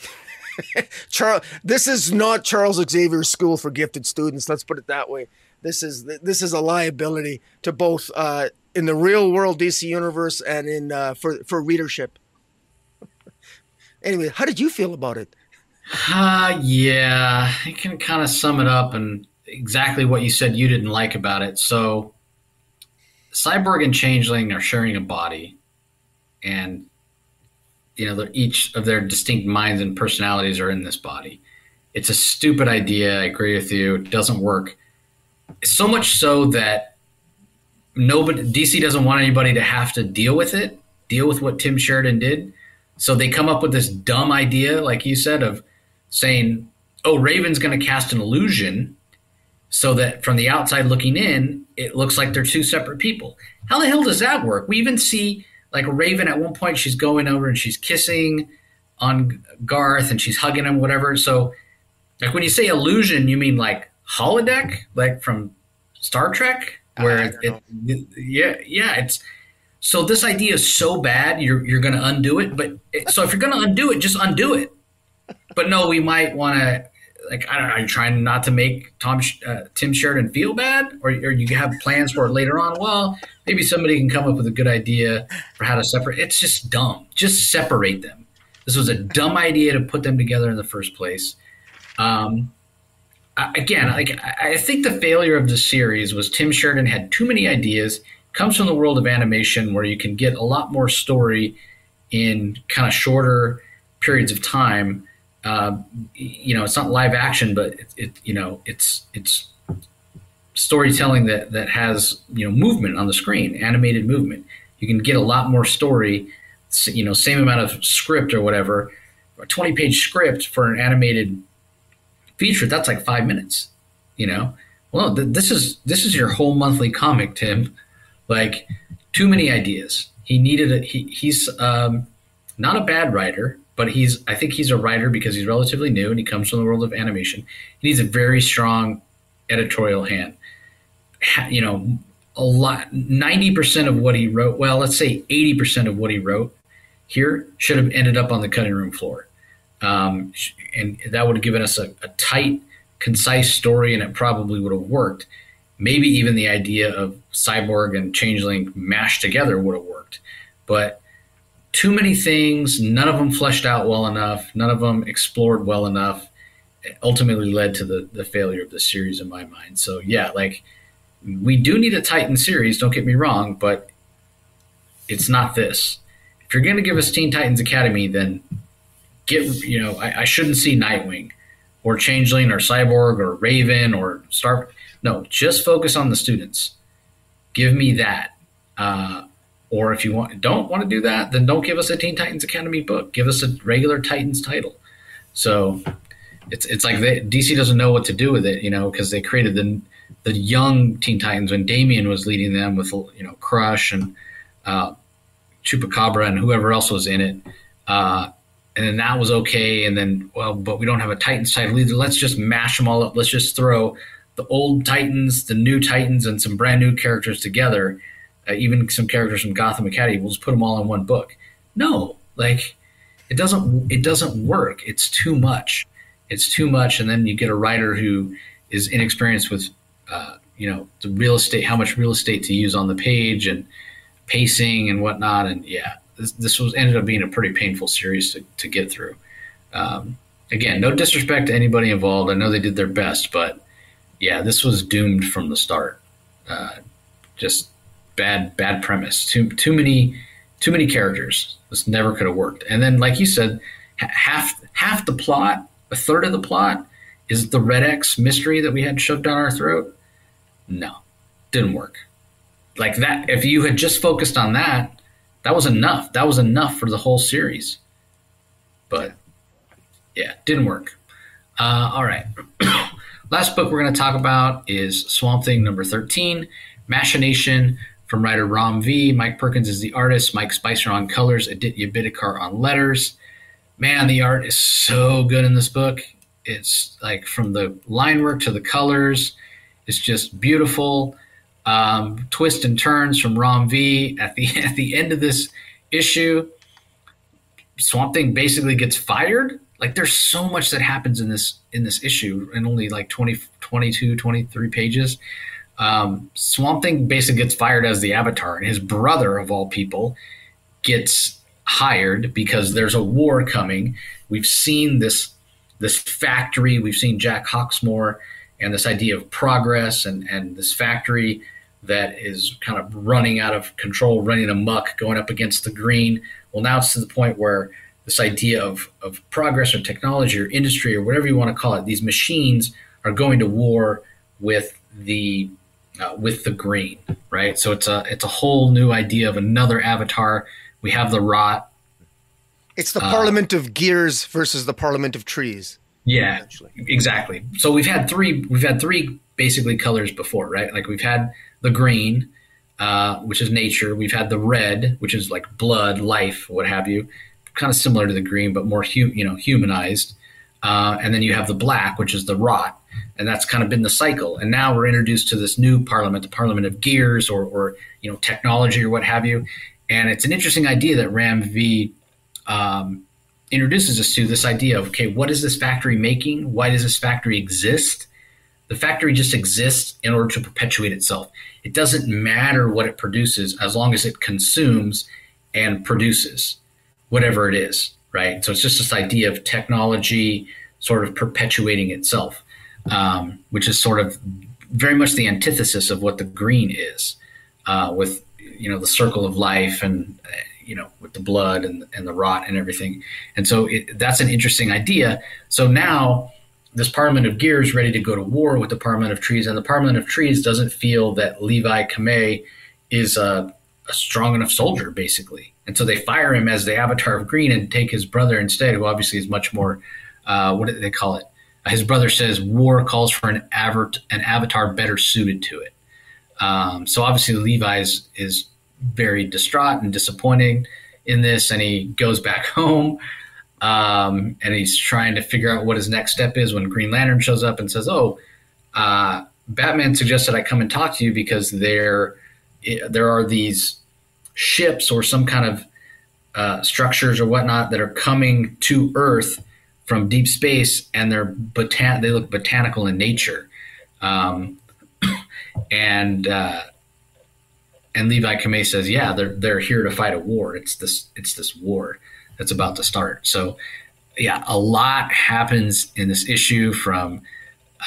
S2: Charles, this is not Charles Xavier School for Gifted Students. Let's put it that way. This is this is a liability to both uh, in the real world DC universe and in uh, for for readership. anyway, how did you feel about it?
S1: Uh, yeah, I can kind of sum it up and exactly what you said you didn't like about it. So, Cyborg and Changeling are sharing a body, and you know, each of their distinct minds and personalities are in this body. It's a stupid idea. I agree with you. It doesn't work. So much so that nobody DC doesn't want anybody to have to deal with it, deal with what Tim Sheridan did. So they come up with this dumb idea, like you said, of saying, "Oh, Raven's going to cast an illusion." So that from the outside looking in, it looks like they're two separate people. How the hell does that work? We even see like Raven at one point she's going over and she's kissing on Garth and she's hugging him, whatever. So like when you say illusion, you mean like holodeck, like from Star Trek, where it, it, yeah, yeah, it's so this idea is so bad you're you're going to undo it. But it, so if you're going to undo it, just undo it. But no, we might want to like I don't know, are you trying not to make Tom uh, Tim Sheridan feel bad, or, or you have plans for it later on? Well, maybe somebody can come up with a good idea for how to separate. It's just dumb. Just separate them. This was a dumb idea to put them together in the first place. Um, again, like I think the failure of the series was Tim Sheridan had too many ideas. Comes from the world of animation where you can get a lot more story in kind of shorter periods of time uh, you know, it's not live action, but it, it, you know, it's it's storytelling that that has you know movement on the screen, animated movement. You can get a lot more story you know, same amount of script or whatever, a 20 page script for an animated feature, that's like five minutes, you know? Well, th- this is this is your whole monthly comic, Tim. Like, too many ideas. He needed a, he, he's um, not a bad writer, but he's I think he's a writer because he's relatively new and he comes from the world of animation. He needs a very strong editorial hand. You know, a lot 90% of what he wrote, well, let's say 80% of what he wrote here should have ended up on the cutting room floor. Um, and that would have given us a, a tight, concise story and it probably would have worked. Maybe even the idea of Cyborg and Changeling mashed together would have worked. But too many things, none of them fleshed out well enough, none of them explored well enough, ultimately led to the, the failure of the series in my mind. So, yeah, like we do need a Titan series, don't get me wrong, but it's not this. If you're going to give us Teen Titans Academy, then get, you know, I, I shouldn't see Nightwing or Changeling or Cyborg or Raven or Star. No, just focus on the students. Give me that. Uh, or if you want don't want to do that, then don't give us a Teen Titans Academy book. Give us a regular Titans title. So it's it's like they, DC doesn't know what to do with it, you know, because they created the the young Teen Titans when Damian was leading them with you know Crush and uh, Chupacabra and whoever else was in it. Uh, and then that was okay. And then, well, but we don't have a Titans title either. Let's just mash them all up. Let's just throw the old Titans, the new Titans, and some brand new characters together uh, even some characters from Gotham Academy. We'll just put them all in one book. No, like it doesn't it doesn't work. It's too much. It's too much, and then you get a writer who is inexperienced with uh, you know the real estate, how much real estate to use on the page, and pacing and whatnot. And yeah, this, this was ended up being a pretty painful series to, to get through. Um, again, no disrespect to anybody involved. I know they did their best, but yeah, this was doomed from the start. Uh, just bad bad premise. Too too many too many characters. This never could have worked. And then, like you said, half half the plot, a third of the plot, is the Red X mystery that we had shoved down our throat. No, didn't work. Like that. If you had just focused on that, that was enough. That was enough for the whole series. But yeah, didn't work. Uh, all right. Last book we're going to talk about is Swamp Thing number 13, Machination from writer Ram V. Mike Perkins is the artist. Mike Spicer on colors. Aditya Bidikar on letters. Man, the art is so good in this book. It's like from the line work to the colors. It's just beautiful. Um, twist and turns from Ram V. At the at the end of this issue, Swamp Thing basically gets fired. Like there's so much that happens in this in this issue in only like 20, 22, 23 pages um, Swamp Thing basically gets fired as the Avatar, and his brother, of all people, gets hired because there's a war coming. We've seen this this factory. We've seen Jack Hawksmoor and this idea of progress and and this factory that is kind of running out of control, running amuck, going up against the green. Well, now it's to the point where this idea of, of progress or technology or industry or whatever you want to call it, these machines are going to war with the uh, with the green, right? So it's a it's a whole new idea of another avatar. We have the rot.
S2: It's the uh, Parliament of Gears versus the Parliament of Trees.
S1: Yeah, exactly. So we've had three we've had three basically colors before, right? Like we've had the green, uh, which is nature. We've had the red, which is like blood, life, what have you. Kind of similar to the green, but more hu- you know humanized. Uh, and then you have the black, which is the rot, and that's kind of been the cycle. And now we're introduced to this new parliament, the parliament of gears or, or you know technology or what have you. And it's an interesting idea that Ram V um, introduces us to this idea of okay, what is this factory making? Why does this factory exist? The factory just exists in order to perpetuate itself. It doesn't matter what it produces as long as it consumes and produces whatever it is, right? So it's just this idea of technology sort of perpetuating itself um, which is sort of very much the antithesis of what the green is, uh, with you know the circle of life and you know with the blood and, and the rot and everything. And so it, that's an interesting idea. So now this Parliament of Gears ready to go to war with the Parliament of Trees, and the Parliament of Trees doesn't feel that Levi Kamei is a, a strong enough soldier, basically, And so they fire him as the Avatar of Green and take his brother instead, who obviously is much more, uh, what do they call it? His brother says war calls for an, aver- an avatar better suited to it. Um, so obviously Levi is, is very distraught and disappointed in this, and he goes back home. Um, and he's trying to figure out what his next step is when Green Lantern shows up and says, "Oh, uh, Batman suggested I come and talk to you because there there are these ships or some kind of uh, structures or whatnot that are coming to Earth from deep space, and they're botan- they look botanical in nature, um, and uh, and Levi Kamei says, yeah, they're they're here to fight a war. It's this it's this war that's about to start. So yeah, a lot happens in this issue from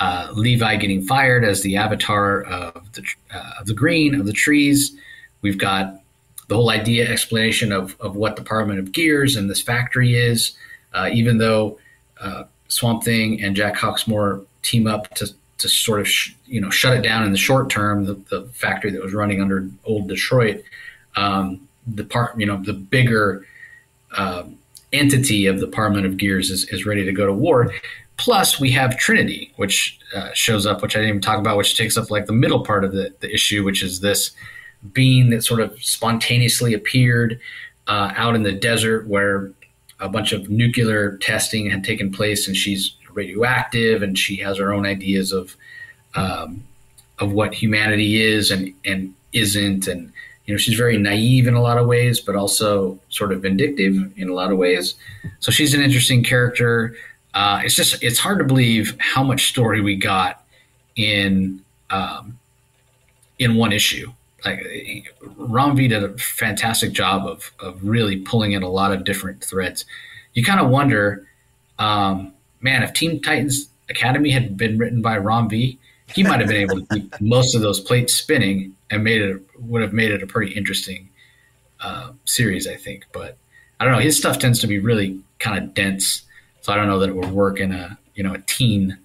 S1: uh, Levi getting fired as the avatar of the uh, of the green of the trees. We've got the whole idea explanation of, of what the Parliament of Gears and this factory is. Uh, even though uh, Swamp Thing and Jack Hawksmoor team up to to sort of sh- you know shut it down in the short term. The, the factory that was running under old Detroit, um, the part you know the bigger um, entity of the Parliament of Gears is, is ready to go to war. Plus, we have Trinity, which uh, shows up, which I didn't even talk about, which takes up like the middle part of the, the issue, which is this being that sort of spontaneously appeared uh, out in the desert where a bunch of nuclear testing had taken place, and she's radioactive, and she has her own ideas of um, of what humanity is and and isn't, and you know she's very naive in a lot of ways, but also sort of vindictive in a lot of ways. So she's an interesting character. Uh, it's just it's hard to believe how much story we got in um, in one issue. Like Ram V did a fantastic job of of really pulling in a lot of different threads. You kind of wonder, um, man, if Team Titans Academy had been written by Ram V, he might have been able to keep most of those plates spinning and made it would have made it a pretty interesting uh, series, I think. But I don't know. His stuff tends to be really kind of dense, so I don't know that it would work in a you know a teen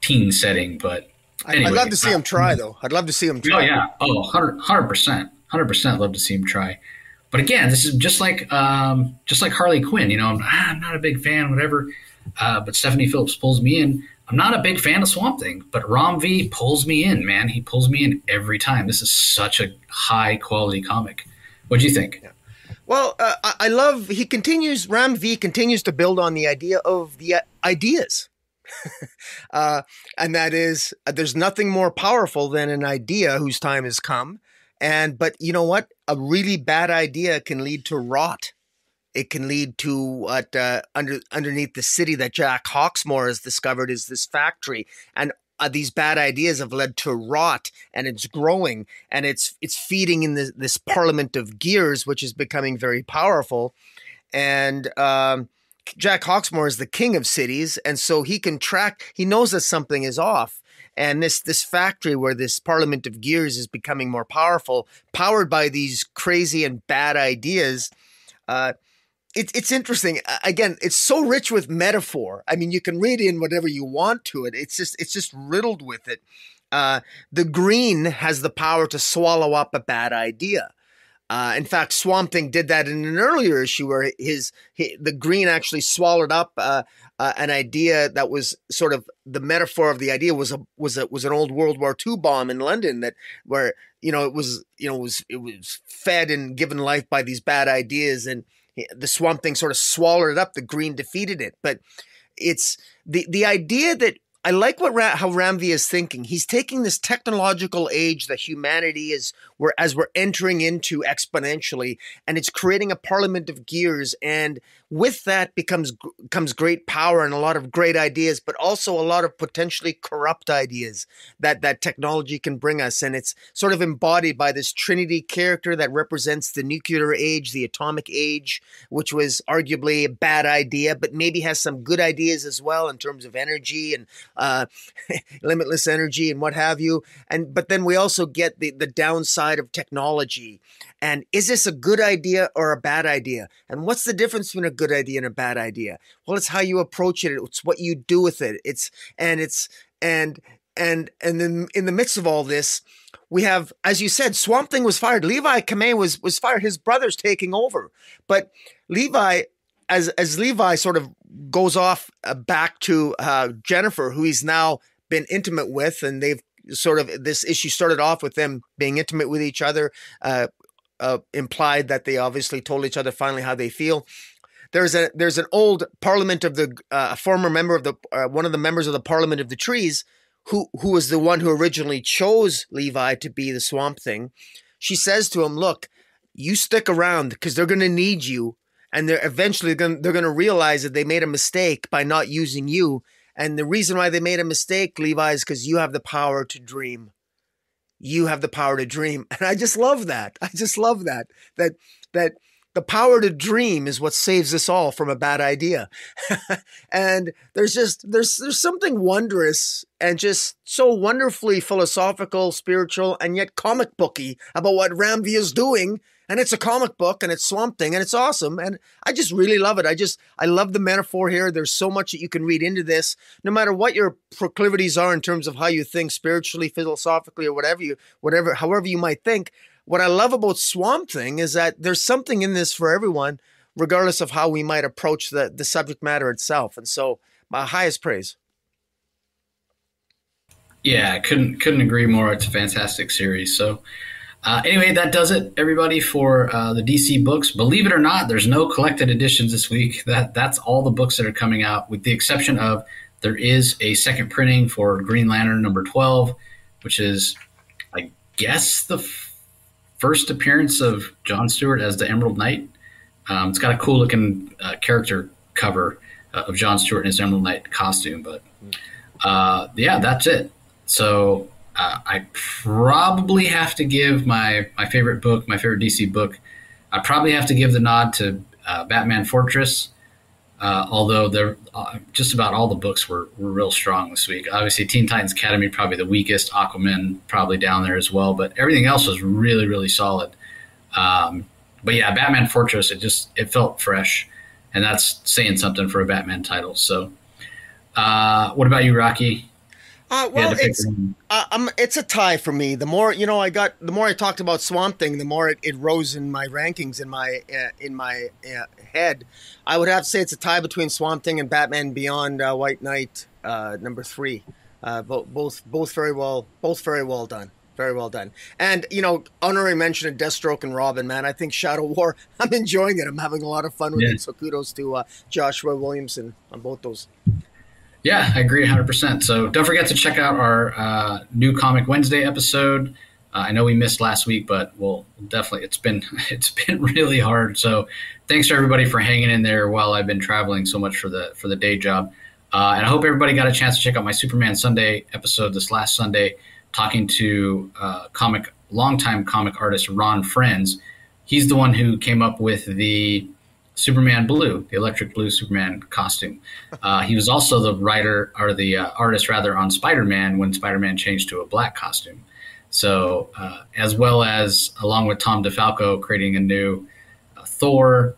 S1: teen setting. But
S2: anyway, I'd love to see him try, though. I'd love to see him try.
S1: Oh yeah. Oh, 100 percent, hundred percent. Love to see him try. But again, this is just like um, just like Harley Quinn. You know, I'm, ah, I'm not a big fan, whatever. Uh, but Stephanie Phillips pulls me in. I'm not a big fan of Swamp Thing, but Ram V pulls me in, man. He pulls me in every time. This is such a high quality comic. What do you think? Yeah.
S2: Well, uh, I love he continues. Ram V continues to build on the idea of the uh, ideas, uh, and that is uh, there's nothing more powerful than an idea whose time has come. And but you know what? A really bad idea can lead to rot it can lead to what uh, under underneath the city that Jack Hawksmoor has discovered is this factory, and uh, these bad ideas have led to rot, and it's growing, and it's it's feeding in this, this parliament of gears, which is becoming very powerful, and. Um, Jack Hawksmoor is the king of cities, and so he can track. He knows that something is off, and this this factory where this Parliament of Gears is becoming more powerful, powered by these crazy and bad ideas. Uh, it's it's interesting. Again, it's so rich with metaphor. I mean, you can read in whatever you want to it. It's just it's just riddled with it. Uh, the green has the power to swallow up a bad idea. Uh, in fact, Swamp Thing did that in an earlier issue where his, his the green actually swallowed up uh, uh, an idea that was sort of the metaphor of the idea was a was a was an old World War II bomb in London that where you know it was you know it was it was fed and given life by these bad ideas and the swamp thing sort of swallowed it up. The green defeated it, but it's the the idea that I like what how Ram V is thinking. He's taking this technological age that humanity is we're as we're entering into exponentially, and it's creating a parliament of gears. And with that becomes comes great power and a lot of great ideas, but also a lot of potentially corrupt ideas that that technology can bring us. And it's sort of embodied by this Trinity character that represents the nuclear age, the atomic age, which was arguably a bad idea, but maybe has some good ideas as well in terms of energy and uh, limitless energy and what have you. And but then we also get the the downside of technology. And is this a good idea or a bad idea? And what's the difference between a good idea and a bad idea? Well, it's how you approach it. It's what you do with it. It's and it's and and and then in the midst of all this, we have, as you said, Swamp Thing was fired. Levi Kamei was was fired. His brother's taking over, but Levi, as as Levi sort of goes off uh, back to uh, Jennifer, who he's now been intimate with, and they've sort of this issue started off with them being intimate with each other, uh, uh, implied that they obviously told each other finally how they feel. There's a there's an old Parliament of the uh, a former member of the uh, one of the members of the Parliament of the Trees who who was the one who originally chose Levi to be the Swamp Thing. She says to him, "Look, you stick around because they're going to need you, and they're eventually going they're going to realize that they made a mistake by not using you." And the reason why they made a mistake, Levi, is because you have the power to dream. You have the power to dream. And I just love that. I just love that. That that the power to dream is what saves us all from a bad idea. and there's just there's there's something wondrous and just so wonderfully philosophical, spiritual, and yet comic booky about what Ram V is doing and it's a comic book and it's Swamp Thing and it's awesome and I just really love it. I just I love the metaphor here. There's so much that you can read into this, no matter what your proclivities are in terms of how you think spiritually, philosophically, or whatever you whatever however you might think. What I love about Swamp Thing is that there's something in this for everyone, regardless of how we might approach the the subject matter itself. And so my highest praise.
S1: Yeah, couldn't couldn't agree more. It's a fantastic series. So uh, anyway, that does it, everybody, for uh, the DC books. Believe it or not, there's no collected editions this week. That that's all the books that are coming out, with the exception of there is a second printing for Green Lantern number twelve, which is, I guess, the first appearance of John Stewart as the Emerald Knight. Um, it's got a cool looking uh, character cover uh, of John Stewart in his Emerald Knight costume, but uh, yeah, that's it. So uh, I probably have to give my my favorite book, my favorite DC book. I probably have to give the nod to uh, Batman Fortress. Uh, although they're uh, just about all the books were, were real strong this week. Obviously, Teen Titans Academy probably the weakest. Aquaman probably down there as well, but everything else was really really solid. Um, but yeah, Batman Fortress it just it felt fresh, and that's saying something for a Batman title. So, uh, what about you, Rocky?
S2: Uh, well, it's uh, um, it's a tie for me. The more you know, I got the more I talked about Swamp Thing, the more it, it rose in my rankings in my uh, in my uh, head. I would have to say it's a tie between Swamp Thing and Batman Beyond uh, White Knight uh, number three. both both both very well both very well done. Very well done. And, you know, honorary mention of Deathstroke and Robin, man. I think Shadow War, I'm enjoying it. I'm having a lot of fun with yeah. it. So kudos to Joshua Williamson on both those.
S1: Yeah, I agree 100%. So don't forget to check out our uh, new Comic Wednesday episode. Uh, I know we missed last week, but we'll definitely it's been it's been really hard. So thanks to everybody for hanging in there while I've been traveling so much for the for the day job. Uh, and I hope everybody got a chance to check out my Superman Sunday episode this last Sunday, talking to uh, comic longtime comic artist Ron Frenz. He's the one who came up with the Superman Blue, the electric blue Superman costume. Uh, he was also the writer or the uh, artist rather on Spider Man when Spider Man changed to a black costume. So, uh, as well as along with Tom DeFalco creating a new uh, Thor,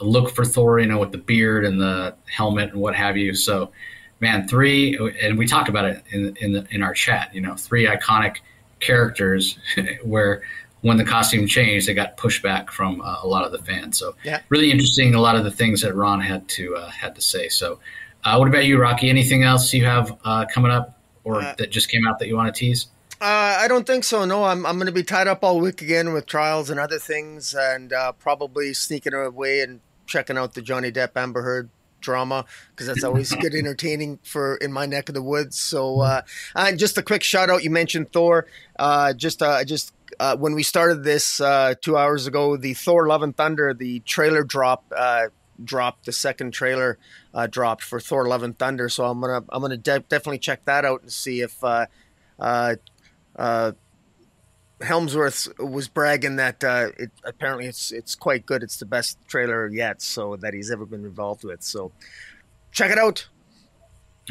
S1: a look for Thor, you know, with the beard and the helmet and what have you. So, man, three, and we talked about it in in, the, in our chat. You know, three iconic characters where when the costume changed, it got pushback from uh, a lot of the fans. So yeah. really interesting. A lot of the things that Ron had to uh, had to say. So, uh, what about you, Rocky? Anything else you have uh, coming up, or uh, that just came out that you want to tease?
S2: Uh, I don't think so. No, I'm I'm going to be tied up all week again with trials and other things, and probably sneaking away and checking out the Johnny Depp Amber Heard drama because that's always good entertaining for in my neck of the woods. So, uh, and just a quick shout out. You mentioned Thor. Uh, just uh, just uh, when we started this uh, two hours ago, the Thor: Love and Thunder, the trailer drop uh, dropped. The second trailer uh, dropped for Thor: Love and Thunder. So I'm gonna I'm gonna de- definitely check that out and see if uh, uh, Hemsworth was bragging that it apparently it's it's quite good. It's the best trailer yet, so that he's ever been involved with. So check it out.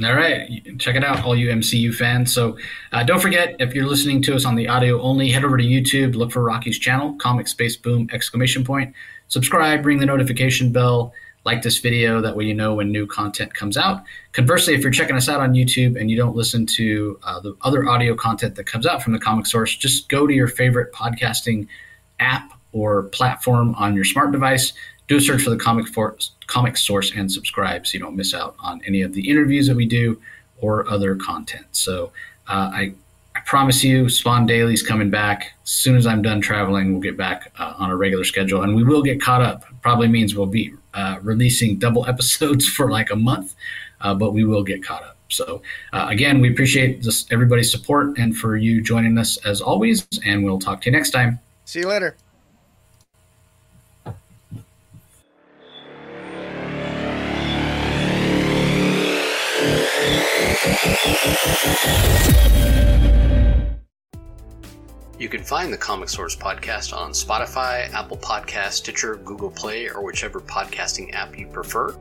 S1: All right, check it out, all you MCU fans. So uh, don't forget, if you're listening to us on the audio only, head over to YouTube, look for Rocky's channel, Comic Space Boom exclamation point. Subscribe, ring the notification bell,
S3: like this video. That way you know when new content comes out. Conversely, if you're checking us out on YouTube and you don't listen to uh, the other audio content that comes out from the Comic Source, just go to your favorite podcasting app or platform on your smart device. Do a search for the Comic, For- Comic Source and subscribe so you don't miss out on any of the interviews that we do or other content. So uh, I I promise you, Spawn Daily's coming back. As soon as I'm done traveling, we'll get back uh, on a regular schedule and we will get caught up. Probably means we'll be uh, releasing double episodes for like a month, uh, but we will get caught up. So, uh, again, we appreciate just everybody's support and for you joining us as always. And we'll talk to you next time.
S2: See you later.
S1: You can find the Comic Source podcast on Spotify, Apple Podcast, Stitcher, Google Play, or whichever podcasting app you prefer.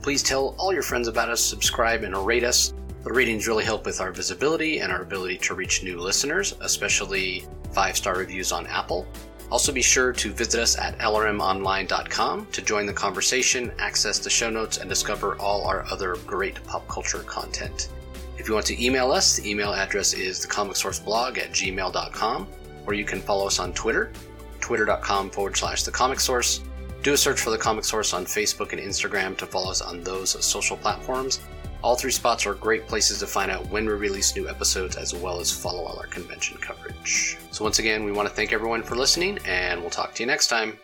S1: Please tell all your friends about us, subscribe, and rate us. The ratings really help with our visibility and our ability to reach new listeners, especially five star reviews on Apple. Also, be sure to visit us at lrmonline.com to join the conversation, access the show notes, and discover all our other great pop culture content. If you want to email us, the email address is thecomicsourceblog at gmail.com or you can follow us on Twitter, twitter.com forward slash the comic source. Do a search for the comic source on Facebook and Instagram to follow us on those social platforms. All three spots are great places to find out when we release new episodes as well as follow all our convention coverage. So, once again, we want to thank everyone for listening, and we'll talk to you next time.